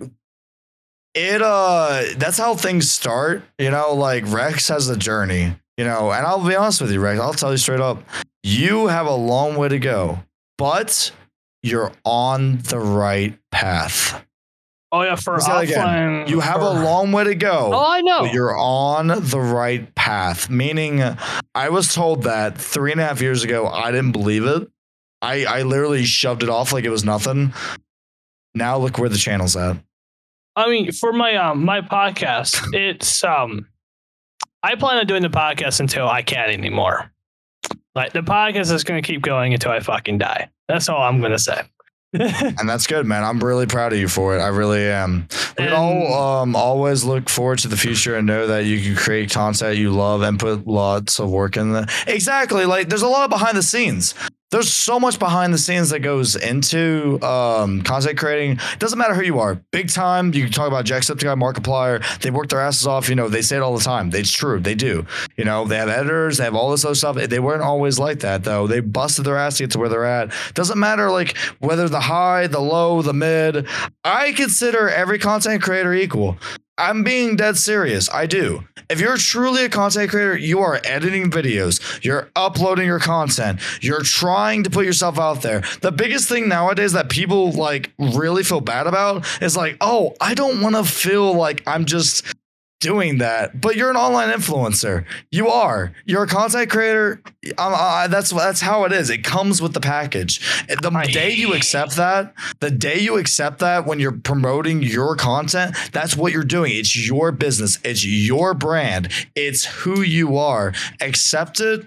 it, uh, that's how things start. You know, like, Rex has a journey, you know, and I'll be honest with you, Rex, I'll tell you straight up, you have a long way to go, but you're on the right path. Oh yeah, for Say again. offline. You have a long way to go. Oh, I know. But you're on the right path. Meaning, I was told that three and a half years ago. I didn't believe it. I, I literally shoved it off like it was nothing. Now look where the channel's at. I mean, for my um my podcast, it's um, I plan on doing the podcast until I can't anymore. Like the podcast is going to keep going until I fucking die. That's all I'm going to say. and that's good, man. I'm really proud of you for it. I really am. We all um, always look forward to the future and know that you can create content you love and put lots of work in that. Exactly. Like there's a lot behind the scenes. There's so much behind the scenes that goes into um, content creating. It doesn't matter who you are. Big time. You can talk about Jacksepticeye, Markiplier. They work their asses off. You know, they say it all the time. It's true. They do. You know, they have editors. They have all this other stuff. They weren't always like that though. They busted their ass to get to where they're at. Doesn't matter like whether the high, the low, the mid. I consider every content creator equal. I'm being dead serious. I do. If you're truly a content creator, you are editing videos, you're uploading your content, you're trying to put yourself out there. The biggest thing nowadays that people like really feel bad about is like, oh, I don't want to feel like I'm just doing that. But you're an online influencer. You are. You're a content creator. Uh, that's that's how it is. It comes with the package. The I day you accept that, the day you accept that when you're promoting your content, that's what you're doing. It's your business. It's your brand. It's who you are. Accept it